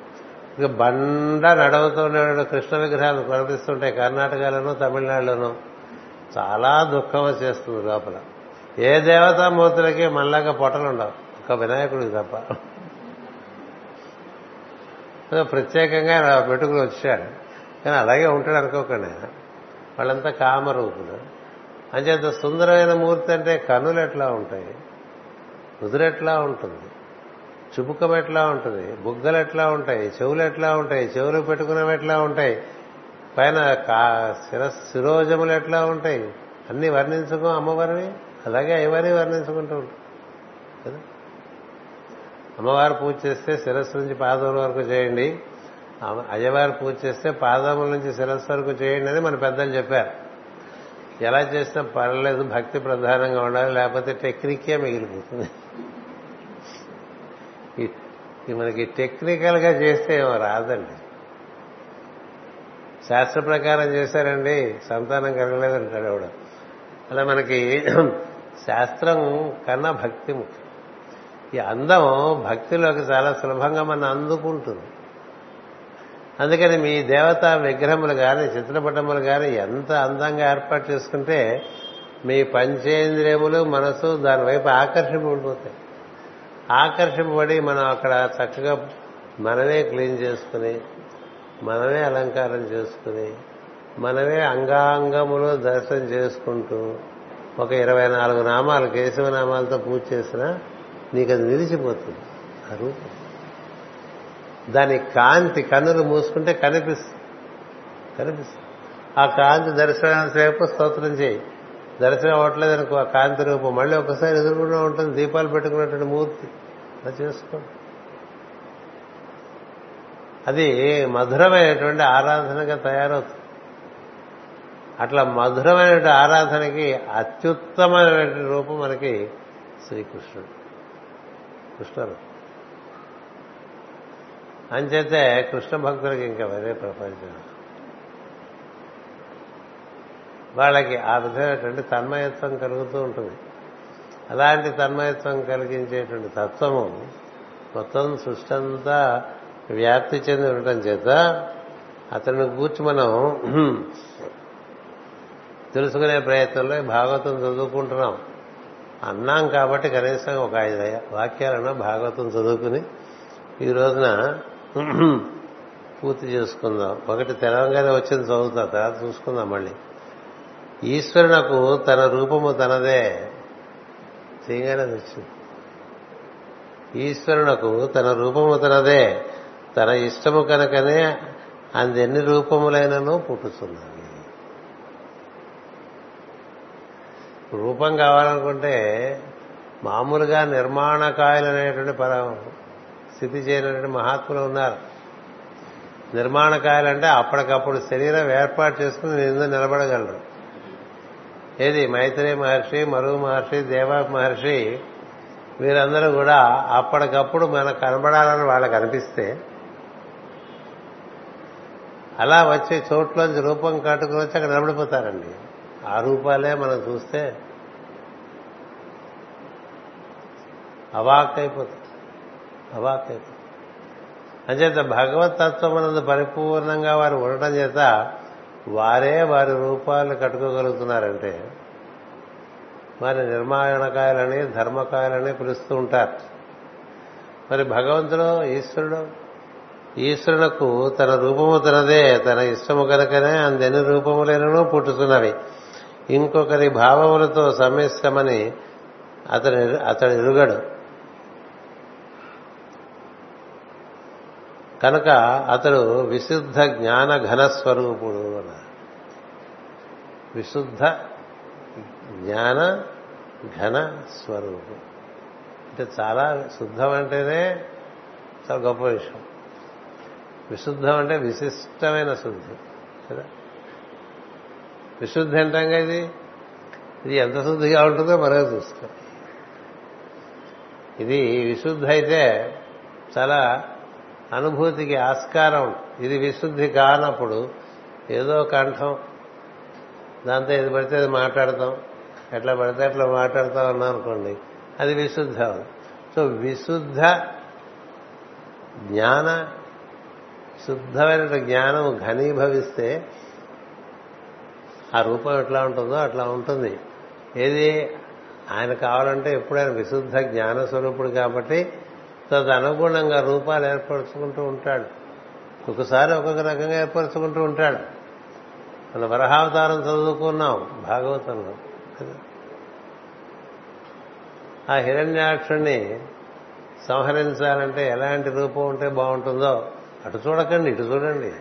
[SPEAKER 1] ఇక బండ నడవుతున్నాడు కృష్ణ విగ్రహాలు కనిపిస్తుంటాయి కర్ణాటకలోను తమిళనాడులోను. చాలా దుఃఖం వచ్చేస్తుంది లోపల. ఏ దేవతామూర్తులకి మళ్ళాగా పొట్టలు ఉండవు. ఒక వినాయకుడికి తప్ప. ప్రత్యేకంగా పెట్టుకుని వచ్చాడు. కానీ అలాగే ఉంటాడు అనుకోకుండా. వాళ్ళంతా కామరూపులు. అంచేత సుందరమైన మూర్తి అంటే కనులు ఎట్లా ఉంటాయి? కుదురెట్లా ఉంటుంది? చుబుకం ఎట్లా ఉంటుంది? బుగ్గలు ఎట్లా ఉంటాయి? చెవులు ఎట్లా ఉంటాయి? చెవులు పెట్టుకునేవి ఎట్లా ఉంటాయి? పైన కా శిరస్ శిరోజములు ఎట్లా ఉంటాయి? అన్ని వర్ణించుకో అమ్మవారిని అలాగే అయ్యవారి వర్ణించుకుంటూ ఉంటాం కదా? అమ్మవారు పూజ చేస్తే శిరస్సు నుంచి పాదముల వరకు చేయండి. అయ్యవారు పూజ చేస్తే పాదముల నుంచి శిరస్సు వరకు చేయండి అని మన పెద్దలు చెప్పారు. ఎలా చేసినా పర్లేదు భక్తి ప్రధానంగా ఉండాలి లేకపోతే టెక్నికే మిగిలిపోతుంది. ఈ- మనకి టెక్నికల్గా చేస్తే ఏమో రాదండి. శాస్త్ర ప్రకారం చేశారండి సంతానం కలగలేదంటాడు ఆవిడ అలా మనకి శాస్త్రం కన్నా భక్తి ముఖ్యం. ఈ అందం భక్తిలోకి చాలా సులభంగా మనం అందుకుంటుంది. అందుకని మీ దేవతా విగ్రహములు కానీ చిత్రపటములు కానీ ఎంత అందంగా ఏర్పాటు చేసుకుంటే మీ పంచేంద్రియములు మనసు దాని వైపు ఆకర్షింపబడిపోతాయి. ఆకర్షింపబడి మనం అక్కడ చక్కగా మనమే క్లీన్ చేసుకుని మనమే అలంకారం చేసుకుని మనమే అంగాంగములు దర్శనం చేసుకుంటూ ఒక ఇరవై నాలుగు నామాలు కేశవ నామాలతో పూజ చేసినా నీకు అది నిలిచిపోతుంది. ఆ రూపం. దాని కాంతి కన్నులు మూసుకుంటే కనిపిస్తుంది. కనిపిస్తుంది. ఆ కాంతి దర్శనం సేపు స్తోత్రం చేయి. దర్శనం అవ్వట్లేదు అనుకో ఆ కాంతి రూపం. మళ్ళీ ఒకసారి ఎదురుకుండా ఉంటుంది దీపాలు పెట్టుకున్నటువంటి మూర్తి. అలా చేసుకోండి అది మధురమైనటువంటి ఆరాధనగా తయారవుతుంది. అట్లా మధురమైనటువంటి ఆరాధనకి అత్యుత్తమైనటువంటి రూపం మనకి శ్రీకృష్ణుడు. కృష్ణుడు. అంచేతే కృష్ణ భక్తులకి ఇంకా వేరే ప్రపంచం. వాళ్ళకి ఆ విధమైనటువంటి తన్మయత్వం కలుగుతూ ఉంటుంది. అలాంటి తన్మయత్వం కలిగించేటువంటి తత్వము మొత్తం సృష్టి అంతా వ్యాప్తి చెంది ఉండటం చేత అతను గూర్చి మనం తెలుసుకునే ప్రయత్నంలో భాగవతం చదువుకుంటున్నాం. అన్నాం కాబట్టి కనీసం ఒక ఐదు వాక్యాలను భాగవతం చదువుకుని ఈ రోజున పూర్తి చేసుకుందాం. ఒకటి తెలంగాణ వచ్చింది చదువుతా తర్వాత చూసుకుందాం మళ్ళీ. ఈశ్వరునకు తన రూపము తనదే. తీయగానే వచ్చింది. ఈశ్వరునకు తన రూపము తనదే. తన ఇష్టము కనుకనే అందెన్ని రూపములైనను పుట్టుతున్నాయి రూపం కావాలనుకుంటే మామూలుగా నిర్మాణకాయలు అనేటువంటి పర స్థితి చేయనటువంటి మహాత్ములు ఉన్నారు. నిర్మాణకాయలంటే అప్పటికప్పుడు శరీరం ఏర్పాటు చేసుకుని నిందు నిలబడగలరు. ఏది? మైత్రి మహర్షి మరుగు మహర్షి దేవ మహర్షి వీరందరూ కూడా అప్పటికప్పుడు మనకు కనబడాలని వాళ్ళకి అనిపిస్తే అలా వచ్చే చోట్లోంచి రూపం కట్టుకుని వచ్చి అక్కడ నిలబడిపోతారండి. ఆ రూపాలే మనం చూస్తే అవాక్ అయిపోతుంది అవాక్ అంచేత భగవత్ తత్వమునందు పరిపూర్ణంగా వారు ఉండటం చేత వారే వారి రూపాలు కట్టుకోగలుగుతున్నారంటే మరి నిర్మాణకాయలని ధర్మకాయలని పిలుస్తూ ఉంటారు. మరి భగవంతుడు ఈశ్వరుడు ఈశ్వరునకు తన రూపము తనదే తన ఇష్టము కనుకనే అందెన్ని రూపములైనను పుట్టుతున్నవి. ఇంకొకరి భావములతో సమ్మిష్టమని అతని అతడు ఎరుగడు. కనుక అతడు విశుద్ధ జ్ఞాన ఘనస్వరూపుడు అన్నారు విశుద్ధ జ్ఞాన ఘన స్వరూపం. అంటే చాలా శుద్ధం అంటేనే చాలా గొప్ప విషయం. విశుద్ధం అంటే విశిష్టమైన శుద్ధి. కదా విశుద్ధి అంటాంగా ఇది? ఇది ఎంత శుద్ధిగా ఉంటుందో మరో చూసుకో ఇది విశుద్ధి అయితే చాలా అనుభూతికి ఆస్కారం. ఇది విశుద్ధి కానప్పుడు ఏదో కంఠం. దాంతో ఇది పడితే అది మాట్లాడతాం. ఎట్లా పడితే అట్లా మాట్లాడతాం అన్నానుకోండి అది విశుద్ధ. సో విశుద్ధ జ్ఞాన శుద్ధమైన జ్ఞానం ఘనీభవిస్తే ఆ రూపం ఎట్లా ఉంటుందో అట్లా ఉంటుంది. ఏది ఆయన కావాలంటే ఎప్పుడైనా విశుద్ధ జ్ఞాన స్వరూపుడు కాబట్టి తదనుగుణంగా రూపాలు ఏర్పరచుకుంటూ ఉంటాడు. ఒకసారి ఒక్కొక్క రకంగా ఏర్పరచుకుంటూ ఉంటాడు. మన వరహావతారం చదువుకున్నాం భాగవతంలో ఆ హిరణ్యాక్షుణ్ణి సంహరించాలంటే ఎలాంటి రూపం ఉంటే బాగుంటుందో అటు చూడకండి ఇటు చూడండి.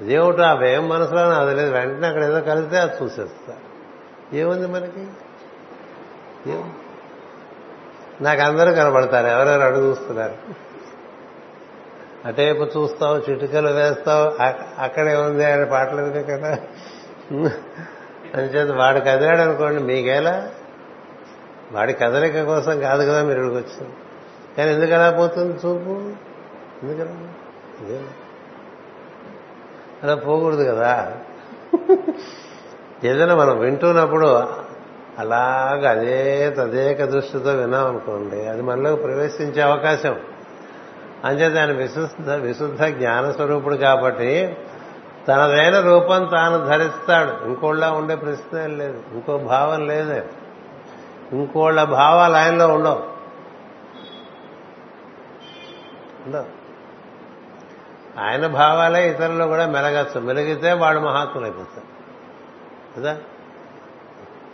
[SPEAKER 1] అదేమిటో ఆ భయం మనసులో అది లేదు వెంటనే అక్కడ ఏదో కలిస్తే అది చూసేస్తా. ఏముంది మనకి? ఏం? నాకు అందరూ కనబడతారు. ఎవరెవరు అడుగు చూస్తున్నారు? అటేపు చూస్తావు చిటికలు వేస్తావు అక్కడే ఉంది ఆయన పాటలు కదా? అంచేత వాడు కదిలాడు అనుకోండి మీకేలా? వాడి కదలిక కోసం కాదు కదా మీరు ఇక్కడికి వచ్చింది కానీ ఎందుకు అలా పోతుంది చూపు? ఎందుకలా అలా పోకూడదు కదా? ఏదైనా మనం వింటున్నప్పుడు అలాగ అదే తదేక దృష్టితో విన్నామనుకోండి అది మనలోకి ప్రవేశించే అవకాశం. అంచేత ఆయన విశుద్ధ విశుద్ధ జ్ఞాన స్వరూపుడు కాబట్టి తనదైన రూపం తాను ధరిస్తాడు. ఇంకోళ్ళ ఉండే ప్రశ్న లేదు ఇంకో భావం లేదే. ఇంకోళ్ళ భావాలు ఆయనలో ఉండవు. ఉండవు. ఆయన భావాలే ఇతరులు కూడా మెలగచ్చు. మెలిగితే వాడు మహాత్ములు అయిపోతారు కదా?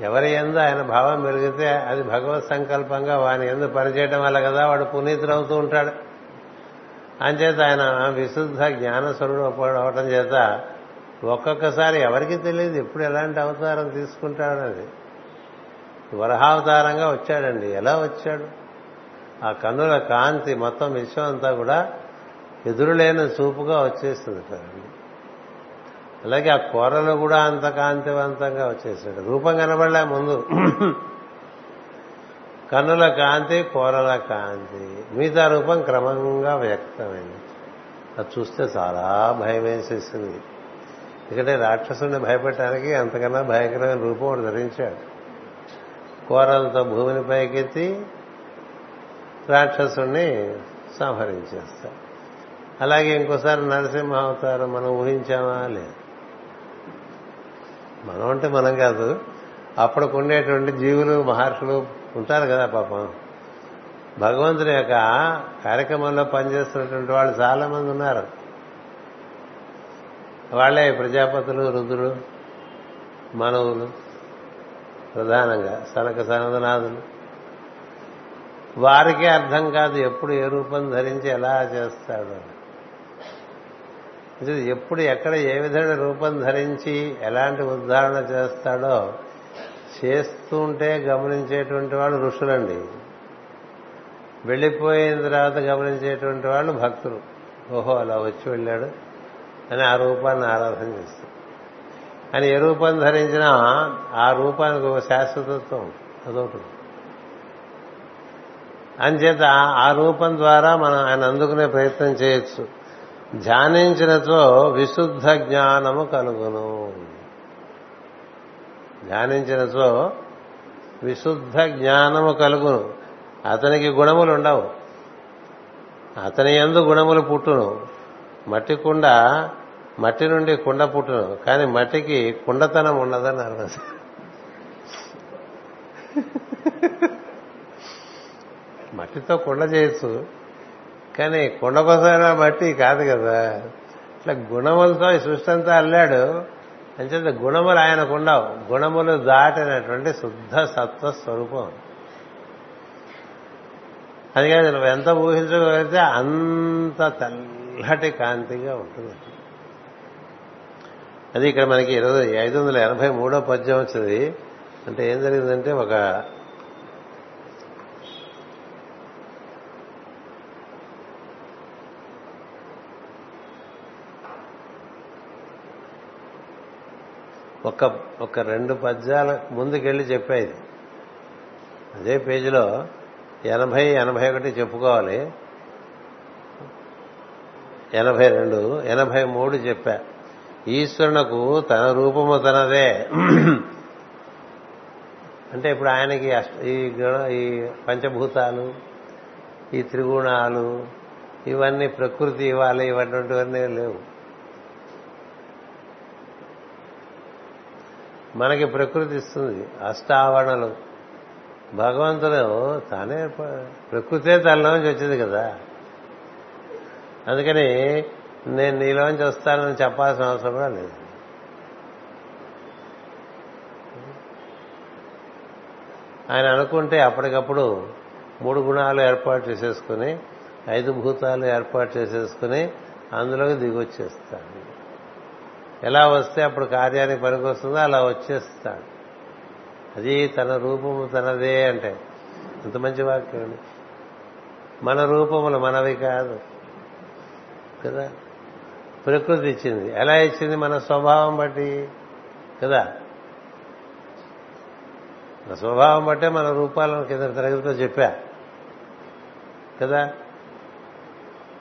[SPEAKER 1] ఎవరి ఎందు ఆయన భావం పెరిగితే అది భగవత్ సంకల్పంగా వాని ఎందు పనిచేయడం వల్ల కదా వాడు పునీతుడవుతూ ఉంటాడు. అంచేత ఆయన విశుద్ధ జ్ఞానస్వరుడు అవటం చేత ఒక్కొక్కసారి ఎవరికి తెలియదు ఎప్పుడు ఎలాంటి అవతారం తీసుకుంటాడనేది వరహావతారంగా వచ్చాడండి. ఎలా వచ్చాడు? ఆ కన్నుల కాంతి మొత్తం విశ్వం అంతా కూడా ఎదురులేని చూపుగా వచ్చేస్తుంది కదండి అలాగే ఆ కూరలు కూడా అంత కాంతివంతంగా వచ్చేసాడు. రూపం కనబడలే ముందు. కన్నుల కాంతి కూరల కాంతి. మిగతా రూపం క్రమంగా వ్యక్తమైంది. అది చూస్తే చాలా భయం వేసేసింది ఎందుకంటే రాక్షసుని భయపెట్టడానికి అంతకన్నా భయంకరమైన రూపం వాడు ధరించాడు. కూరలతో భూమిని పైకెత్తి రాక్షసుణ్ణి సంహరించేస్తాడు. అలాగే ఇంకోసారి నరసింహ అవతారం మనం ఊహించామా? లేదు. మనం అంటే మనం కాదు. అప్పటికుండేటువంటి జీవులు మహర్షులు ఉంటారు కదా పాపం. భగవంతుని యొక్క కార్యక్రమంలో పనిచేస్తున్నటువంటి వాళ్ళు చాలా మంది ఉన్నారు. వాళ్ళే ప్రజాపతులు రుద్రులు మనవులు ప్రధానంగా సనక సనదనాథులు. వారికి అర్థం కాదు ఎప్పుడు ఏ రూపం ధరించి ఎలా చేస్తాడు. ఎప్పుడు ఎక్కడ ఏ విధమైన రూపం ధరించి ఎలాంటి ఉద్ధారణ చేస్తాడో చేస్తుంటే గమనించేటువంటి వాళ్ళు ఋషులండి. వెళ్ళిపోయిన తర్వాత గమనించేటువంటి వాళ్ళు భక్తులు. ఓహో అలా వచ్చి వెళ్ళాడు అని ఆ రూపాన్ని ఆరాధన చేస్తారు అని ఏ రూపం ధరించినా ఆ రూపానికి ఒక శాశ్వతత్వం అదొకటి. అంచేత ఆ రూపం ద్వారా మనం ఆయన అందుకునే ప్రయత్నం చేయొచ్చు. ధ్యానించినతో విశుద్ధ జ్ఞానము కలుగును. ధ్యానించినతో విశుద్ధ జ్ఞానము కలుగును. అతనికి గుణములు ఉండవు. అతని ఎందు గుణములు పుట్టును. మట్టి కుండ మట్టి నుండి కుండ పుట్టును. కానీ మట్టికి కుండతనం ఉండదని మట్టితో కుండ చేయొచ్చు. కానీ కుండ బట్టి కాదు కదా. ఇట్లా గుణములతో ఈ సృష్టి అంతా అల్లాడు. అంచేత గుణములు ఆయనకుండవు. గుణములు దాటినటువంటి శుద్ధ సత్వ స్వరూపం. అందుకని నువ్వు ఎంత ఊహించగలిగితే అంత తెల్లటి కాంతిగా ఉంటుంది. అది ఇక్కడ మనకి ఇరవై ఐదు వందల ఎనభై మూడో పద్యం వచ్చింది. అంటే ఏం జరిగిందంటే ఒక ఒక ఒక రెండు పద్యాల ముందుకెళ్ళి చెప్పేది. అదే పేజీలో ఎనభై ఎనభై ఒకటి చెప్పుకోవాలి. ఎనభై రెండు ఎనభై మూడు చెప్పా. ఈశ్వరునకు తన రూపము తనదే. అంటే ఇప్పుడు ఆయనకి ఈ గుణ ఈ పంచభూతాలు ఈ త్రిగుణాలు ఇవన్నీ ప్రకృతి ఇవ్వాలి ఇవన్నటువంటివన్నీ లేవు. మనకి ప్రకృతి ఇస్తుంది. అష్టావరణలు. భగవంతుడు తానే ప్రకృతే తనలోంచి వచ్చింది కదా. అందుకని నేను నీలోంచి వస్తానని చెప్పాల్సిన అవసరం కూడా లేదు. ఆయన అనుకుంటే అప్పటికప్పుడు మూడు గుణాలు ఏర్పాటు చేసేసుకుని ఐదు భూతాలు ఏర్పాటు చేసేసుకుని అందులోకి దిగొచ్చేస్తాను ఎలా వస్తే అప్పుడు కార్యానికి పనికొస్తుందో అలా వచ్చేస్తాడు. అది తన రూపము తనదే అంటే. ఇంత మంచి వాక్యం అండి. మన రూపములు మనవి కాదు. కదా? ప్రకృతి ఇచ్చింది. ఎలా ఇచ్చింది? మన స్వభావం బట్టి. కదా? మన స్వభావం బట్టే మన రూపాలను కింద తరగతిలో చెప్పా. కదా?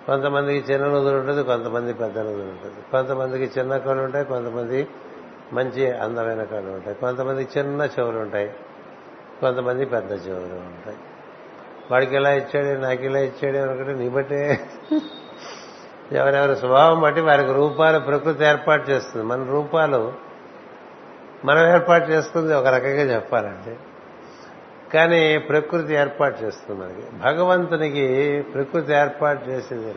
[SPEAKER 1] కొంతమందికి చిన్న నుదురు ఉంటుంది కొంతమంది పెద్ద నుదురు ఉంటుంది. కొంతమందికి చిన్న కళ్ళు ఉంటాయి కొంతమంది మంచి అందమైన కళ్ళు ఉంటాయి. కొంతమంది చిన్న చెవులు ఉంటాయి కొంతమంది పెద్ద చెవులు ఉంటాయి. వాడికి ఇలా ఇచ్చాడు నాకు ఇలా ఇచ్చాడు అనుకుంటే నీ బట్టే. ఎవరెవరి స్వభావం బట్టి వారికి రూపాలు ప్రకృతి ఏర్పాటు చేస్తుంది. మన రూపాలు మనం ఏర్పాటు చేస్తుంది ఒక రకంగా చెప్పాలంటే. కానీ ప్రకృతి ఏర్పాటు చేస్తుంది మనకి భగవంతునికి ప్రకృతి ఏర్పాటు చేసేది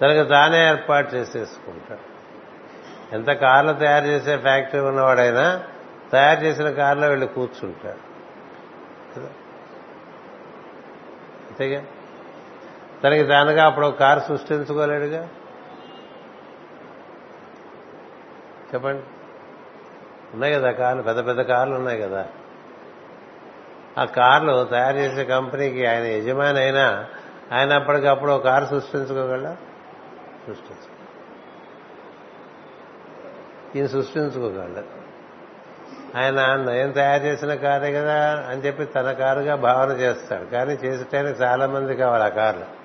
[SPEAKER 1] తనకు తానే ఏర్పాటు చేసేసుకుంటాడు. ఎంత కార్లు తయారు చేసే ఫ్యాక్టరీ ఉన్నవాడైనా తయారు చేసిన కారులో వెళ్ళి కూర్చుంటాడు. అంతేగా? తనకి తానుగా అప్పుడు ఒక కారు సృష్టించుకోలేడుగా? చెప్పండి. ఉన్నాయి కదా కార్లు పెద్ద పెద్ద కార్లు ఉన్నాయి కదా. ఆ కార్లు తయారు చేసే కంపెనీకి ఆయన యజమాని అయినా ఆయన అప్పటికప్పుడు ఒక కారు సృష్టించుకోగలరా సృష్టించు ఈయన సృష్టించుకోగలడు. ఆయన నేను తయారు చేసిన కారే కదా అని చెప్పి తన కారుగా భావన చేస్తాడు. కానీ చేసేటానికి చాలా మంది కావాలి ఆ కార్లు.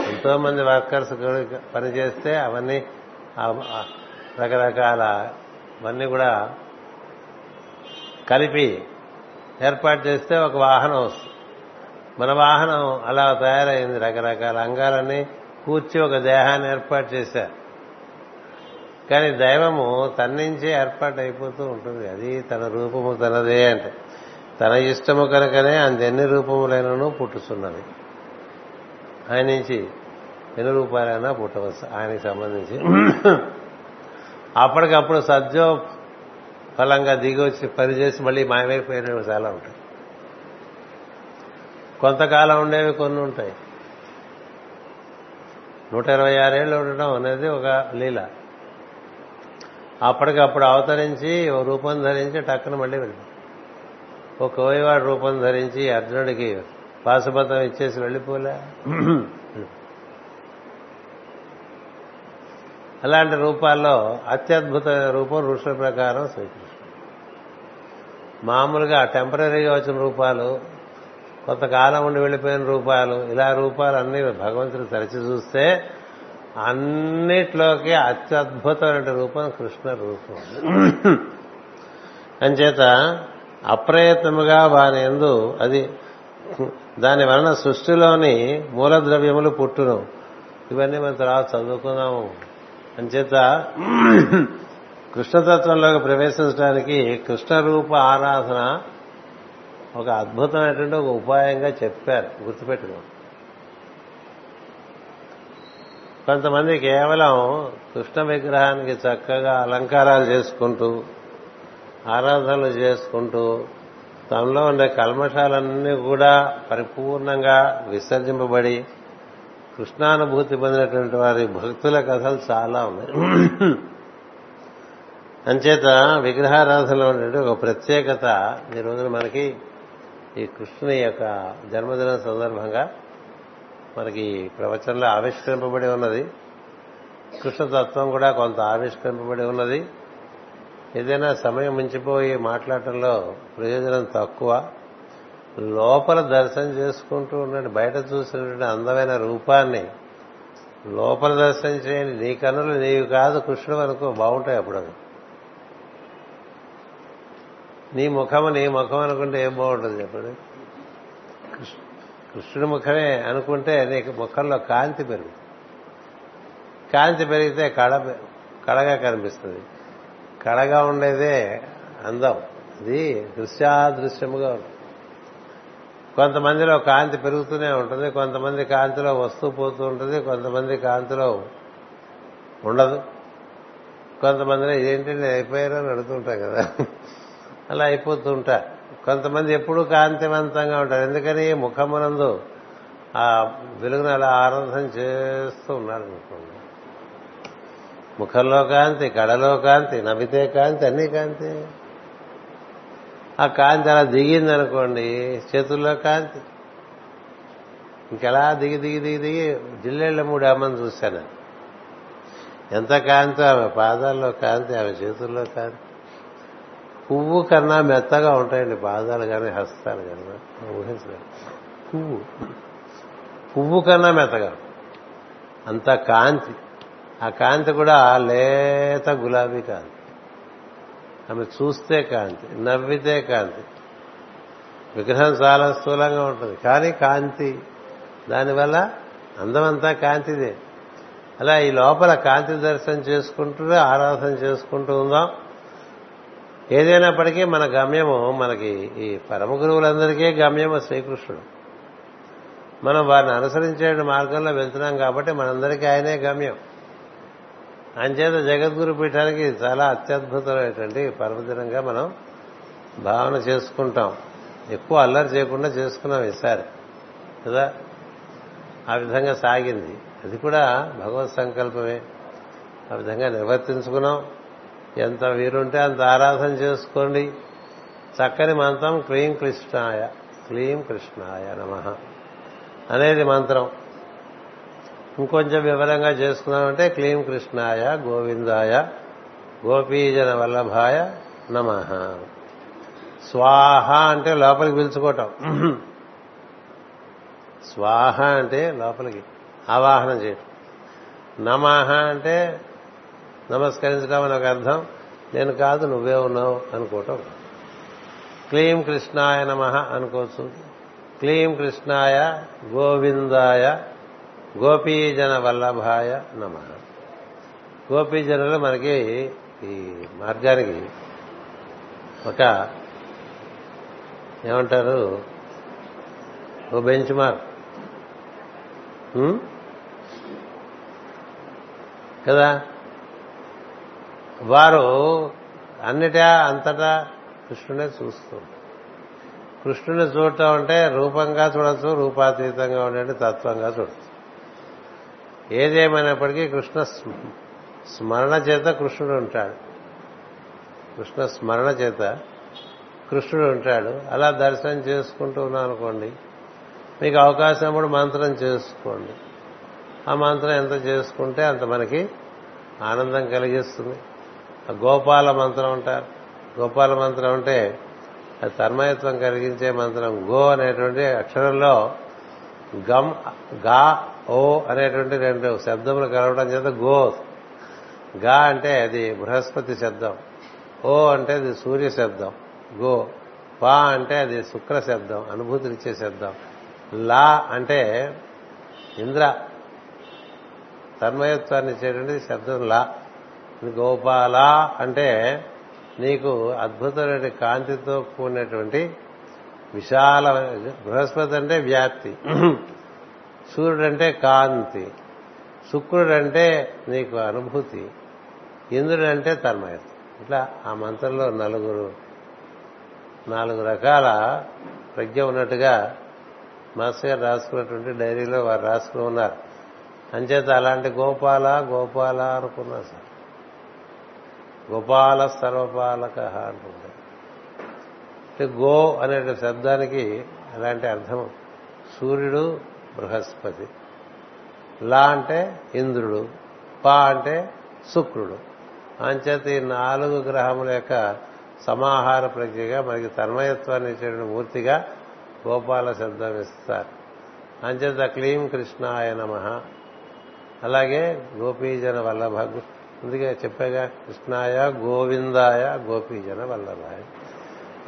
[SPEAKER 1] ఎంతో మంది వర్కర్స్ పని చేస్తే అవన్నీ రకరకాల ఇవన్నీ కూడా కలిపి ఏర్పాటు చేస్తే ఒక వాహనం వస్తుంది. మన వాహనం అలా తయారైంది రకరకాల అంగాలన్నీ కూర్చి ఒక దేహాన్ని ఏర్పాటు చేశారు. కానీ దైవము తన నుంచే ఏర్పాటు అయిపోతూ ఉంటుంది. అది తన రూపము తనదే అంటే. తన ఇష్టము కనుకనే అంతెన్ని రూపములైనను పుట్టుతున్నవి ఆయన నుంచి ఎన్ని రూపాయలైనా పుట్టవచ్చు ఆయనకి సంబంధించి అప్పటికప్పుడు సద్యో ఫలంగా దిగి వచ్చి పనిచేసి మళ్ళీ మాయమైపోయినవి చాలా ఉంటాయి. కొంతకాలం ఉండేవి కొన్ని ఉంటాయి. నూట ఇరవై ఆరేళ్ళు ఉండడం అనేది ఒక లీల. అప్పటికప్పుడు అవతరించి ఓ రూపం ధరించి టక్కున మళ్ళీ వెళ్ళిపోయి ఓ కోయవాడు రూపం ధరించి అర్జునుడికి పాశుపతం ఇచ్చేసి వెళ్ళిపోలే. అలాంటి రూపాల్లో అత్యద్భుతమైన రూపం ఋషుల ప్రకారం శ్రీకృష్ణుడు. మామూలుగా టెంపరీగా వచ్చిన రూపాలు కొంతకాలం ఉండి వెళ్ళిపోయిన రూపాలు ఇలా రూపాలు అన్ని భగవంతుడు తరచి చూస్తే అన్నిట్లోకి అత్యద్భుతమైన రూపం కృష్ణ రూపం. అంచేత అప్రయత్నముగా వారి ఎందు అది దాని వలన సృష్టిలోని మూలద్రవ్యములు పుట్టును. ఇవన్నీ మనం తర్వాత చదువుకున్నాము అంచేత కృష్ణతత్వంలోకి ప్రవేశించడానికి కృష్ణ రూప ఆరాధన ఒక అద్భుతమైనటువంటి ఒక ఉపాయంగా చెప్పారు గుర్తుపెట్టుకోండి. కొంతమంది కేవలం కృష్ణ విగ్రహానికి చక్కగా అలంకారాలు చేసుకుంటూ ఆరాధనలు చేసుకుంటూ తనలో ఉండే కల్మషాలన్నీ కూడా పరిపూర్ణంగా విసర్జింపబడి కృష్ణానుభూతి పొందినటువంటి వారి భక్తుల కథలు చాలా ఉన్నాయి. అంచేత విగ్రహారాధనలో ఉండే ఒక ప్రత్యేకత ఈ రోజున మనకి ఈ కృష్ణుని యొక్క జన్మదిన సందర్భంగా మనకి ప్రవచనంలో ఆవిష్కరింపబడి ఉన్నది. కృష్ణతత్వం కూడా కొంత ఆవిష్కరింపబడి ఉన్నది. ఏదైనా సమయం మించిపోయి మాట్లాడటంలో ప్రయోజనం తక్కువ. లోపల దర్శనం చేసుకుంటూ ఉండండి. బయట చూసినటువంటి అందమైన రూపాన్ని లోపల దర్శనం చేయండి. నీ కన్నులు నీవు కాదు కృష్ణుడు అనుకో బాగుంటాయి అప్పుడు అవి. నీ ముఖము నీ ముఖం అనుకుంటే ఏం బాగుంటుంది చెప్పండి? కృష్ణుడి ముఖమే అనుకుంటే నీకు ముఖంలో కాంతి పెరుగుతుంది. కాంతి పెరిగితే కళ కళగా కనిపిస్తుంది. కళగా ఉండేదే అందం. ఇది దృశ్యాదృశ్యముగా ఉంటుంది. కొంతమందిలో కాంతి పెరుగుతూనే ఉంటుంది కొంతమంది కాంతిలో వస్తూ పోతూ ఉంటుంది కొంతమంది కాంతిలో ఉండదు. కొంతమందిలో ఇదేంటండి అయిపోయారో అని అడుగుతుంటాం కదా. అలా అయిపోతూ ఉంటారు కొంతమంది ఎప్పుడూ కాంతివంతంగా ఉంటారు. ఎందుకని ముఖమునందు ఆ వెలుగును అలా ఆరాధన చేస్తూ ఉన్నారు అనుకోండి. ముఖంలో కాంతి కడలో కాంతి నవ్వితే కాంతి అన్ని కాంతి. ఆ కాంతి అలా దిగిందనుకోండి చేతుల్లో కాంతి. ఇంకెలా దిగి దిగి దిగి దిగి జిల్లెళ్ళ మూడు అమ్మని చూశాను. ఎంత కాంతి ఆమె? పాదాల్లో కాంతి ఆమె చేతుల్లో కాంతి. పువ్వు కన్నా మెత్తగా ఉంటాయండి పాదాలు కానీ హస్తాలు కానీ ఊహించలేదు. పువ్వు. పువ్వు కన్నా మెత్తగా. అంత కాంతి. ఆ కాంతి కూడా లేత గులాబీ కాంతి. ఆమె చూస్తే కాంతి నవ్వితే కాంతి. విగ్రహం చాలా స్థూలంగా ఉంటుంది. కానీ కాంతి దానివల్ల అందమంతా కాంతిదే. అలా ఈ లోపల కాంతి దర్శనం చేసుకుంటూ ఆరాధన చేసుకుంటూ ఉందాం. ఏదైనప్పటికీ మన గమ్యము మనకి ఈ పరమ గురువులందరికీ గమ్యము శ్రీకృష్ణుడు. మనం వారిని అనుసరించే మార్గంలో వెళ్తున్నాం కాబట్టి మనందరికీ ఆయనే గమ్యం. అంచేత జగద్గురు పీఠానికి చాలా అత్యద్భుతమైనటువంటి పర్వదినంగా మనం భావన చేసుకుంటాం. ఎక్కువ అల్లరి చేయకుండా చేసుకున్నాం ఈసారి. కదా? ఆ విధంగా సాగింది. అది కూడా భగవత్ సంకల్పమే. ఆ విధంగా నిర్వర్తించుకున్నాం. ఎంత వీరుంటే అంత ఆరాధన చేసుకోండి. చక్కని మంత్రం క్లీం కృష్ణాయ. క్లీం కృష్ణాయ నమ. అనేది మంత్రం. ఇంకొంచెం వివరంగా చేసుకున్నామంటే క్లీం కృష్ణాయ గోవిందాయ గోపీజన వల్లభాయ నమ. స్వాహ అంటే లోపలికి పిలుచుకోవటం. స్వాహ అంటే లోపలికి ఆవాహనం చేయటం. నమః అంటే నమస్కరించడం అని ఒక అర్థం. నేను కాదు నువ్వే ఉన్నావు అనుకోవటం. క్లీం కృష్ణాయ నమ అనుకోవచ్చు. క్లీం కృష్ణాయ గోవిందాయ గోపీజన వల్లభాయ నమ. గోపీజనులు మనకి ఈ మార్గానికి ఒక ఏమంటారు? ఓ బెంచ్ మార్క్. కదా? వారు అన్నిటా అంతటా కృష్ణునే చూస్తూ కృష్ణుని చూడటం అంటే రూపంగా చూడొచ్చు రూపాతీతంగా ఉండే తత్వంగా చూడొచ్చు. ఏదేమైనప్పటికీ కృష్ణ స్మ- స్మరణ చేత కృష్ణుడు ఉంటాడు. కృష్ణ స్మరణ చేత కృష్ణుడు ఉంటాడు. అలా దర్శనం చేసుకుంటూ ఉన్నాం అనుకోండి మీకు అవకాశం కూడా మంత్రం చేసుకోండి. ఆ మంత్రం ఎంత చేసుకుంటే అంత మనకి ఆనందం కలిగిస్తుంది. ఆ గోపాల మంత్రం అంటారు. గోపాల మంత్రం అంటే అది తన్మయత్వం కలిగించే మంత్రం. గో అనేటువంటి అక్షరంలో గమ్గా ఓ అనేటువంటి రెండు శబ్దములు కలవడం చేత గో. గా అంటే అది బృహస్పతి శబ్దం. ఓ అంటే అది సూర్య శబ్దం. గో. పా అంటే అది శుక్ర శబ్దం అనుభూతినిచ్చే శబ్దం. లా అంటే ఇంద్ర. తన్మయత్వాన్ని ఇచ్చేటువంటి శబ్దం లా. గోపాల అంటే నీకు అద్భుతమైన కాంతితో కూడినటువంటి విశాల బృహస్పతి అంటే వ్యాప్తి. సూర్యుడు అంటే కాంతి శుక్రుడు అంటే నీకు అనుభూతి ఇంద్రుడు అంటే తన్మయత్వం. ఇట్లా ఆ మంత్రంలో నలుగురు నాలుగు రకాల ప్రజ్ఞ ఉన్నట్టుగా మాస్టర్ గారు రాసుకున్నటువంటి డైరీలో వారు రాసుకుని ఉన్నారు. అంచేత అలాంటి గోపాల గోపాల అనుకున్నా సార్. గోపాల సర్వపాలక అంటుంటారు అంటే గో అనే శబ్దానికి అలాంటి అర్థం. సూర్యుడు బృహస్పతి. లా అంటే ఇంద్రుడు పా అంటే శుక్రుడు. అంచేత ఈ నాలుగు గ్రహముల యొక్క సమాహార ప్రజ్ఞగా మనకి తన్మయత్వాన్ని ఇచ్చేటువంటి మూర్తిగా గోపాల శబ్దం ఇస్తారు. అంచేత క్లీం కృష్ణాయ నమ. అలాగే గోపీజన వల్లభ ముందుగా చెప్పాగా కృష్ణాయ గోవిందాయ గోపీజన వల్లభాయ.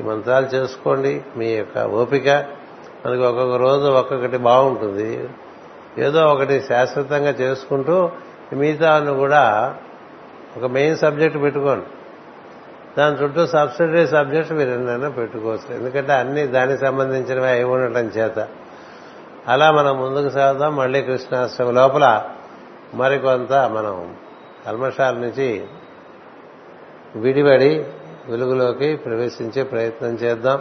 [SPEAKER 1] ఈ మంత్రాలు చేసుకోండి. మీ యొక్క ఓపిక మనకి ఒక్కొక్క రోజు ఒక్కొక్కటి బాగుంటుంది. ఏదో ఒకటి శాశ్వతంగా చేసుకుంటూ మిగతాను కూడా ఒక మెయిన్ సబ్జెక్ట్ పెట్టుకోండి దాని చుట్టూ సబ్సిడరీ సబ్జెక్ట్ మీరు ఎన్నైనా పెట్టుకోవచ్చు. ఎందుకంటే అన్ని దానికి సంబంధించినవి అయి ఉండటం చేత. అలా మనం ముందుకు సాగుదాం. మళ్ళీ కృష్ణాష్టమి లోపల మరికొంత మనం కల్మషాల నుంచి విడివడి వెలుగులోకి ప్రవేశించే ప్రయత్నం చేద్దాం.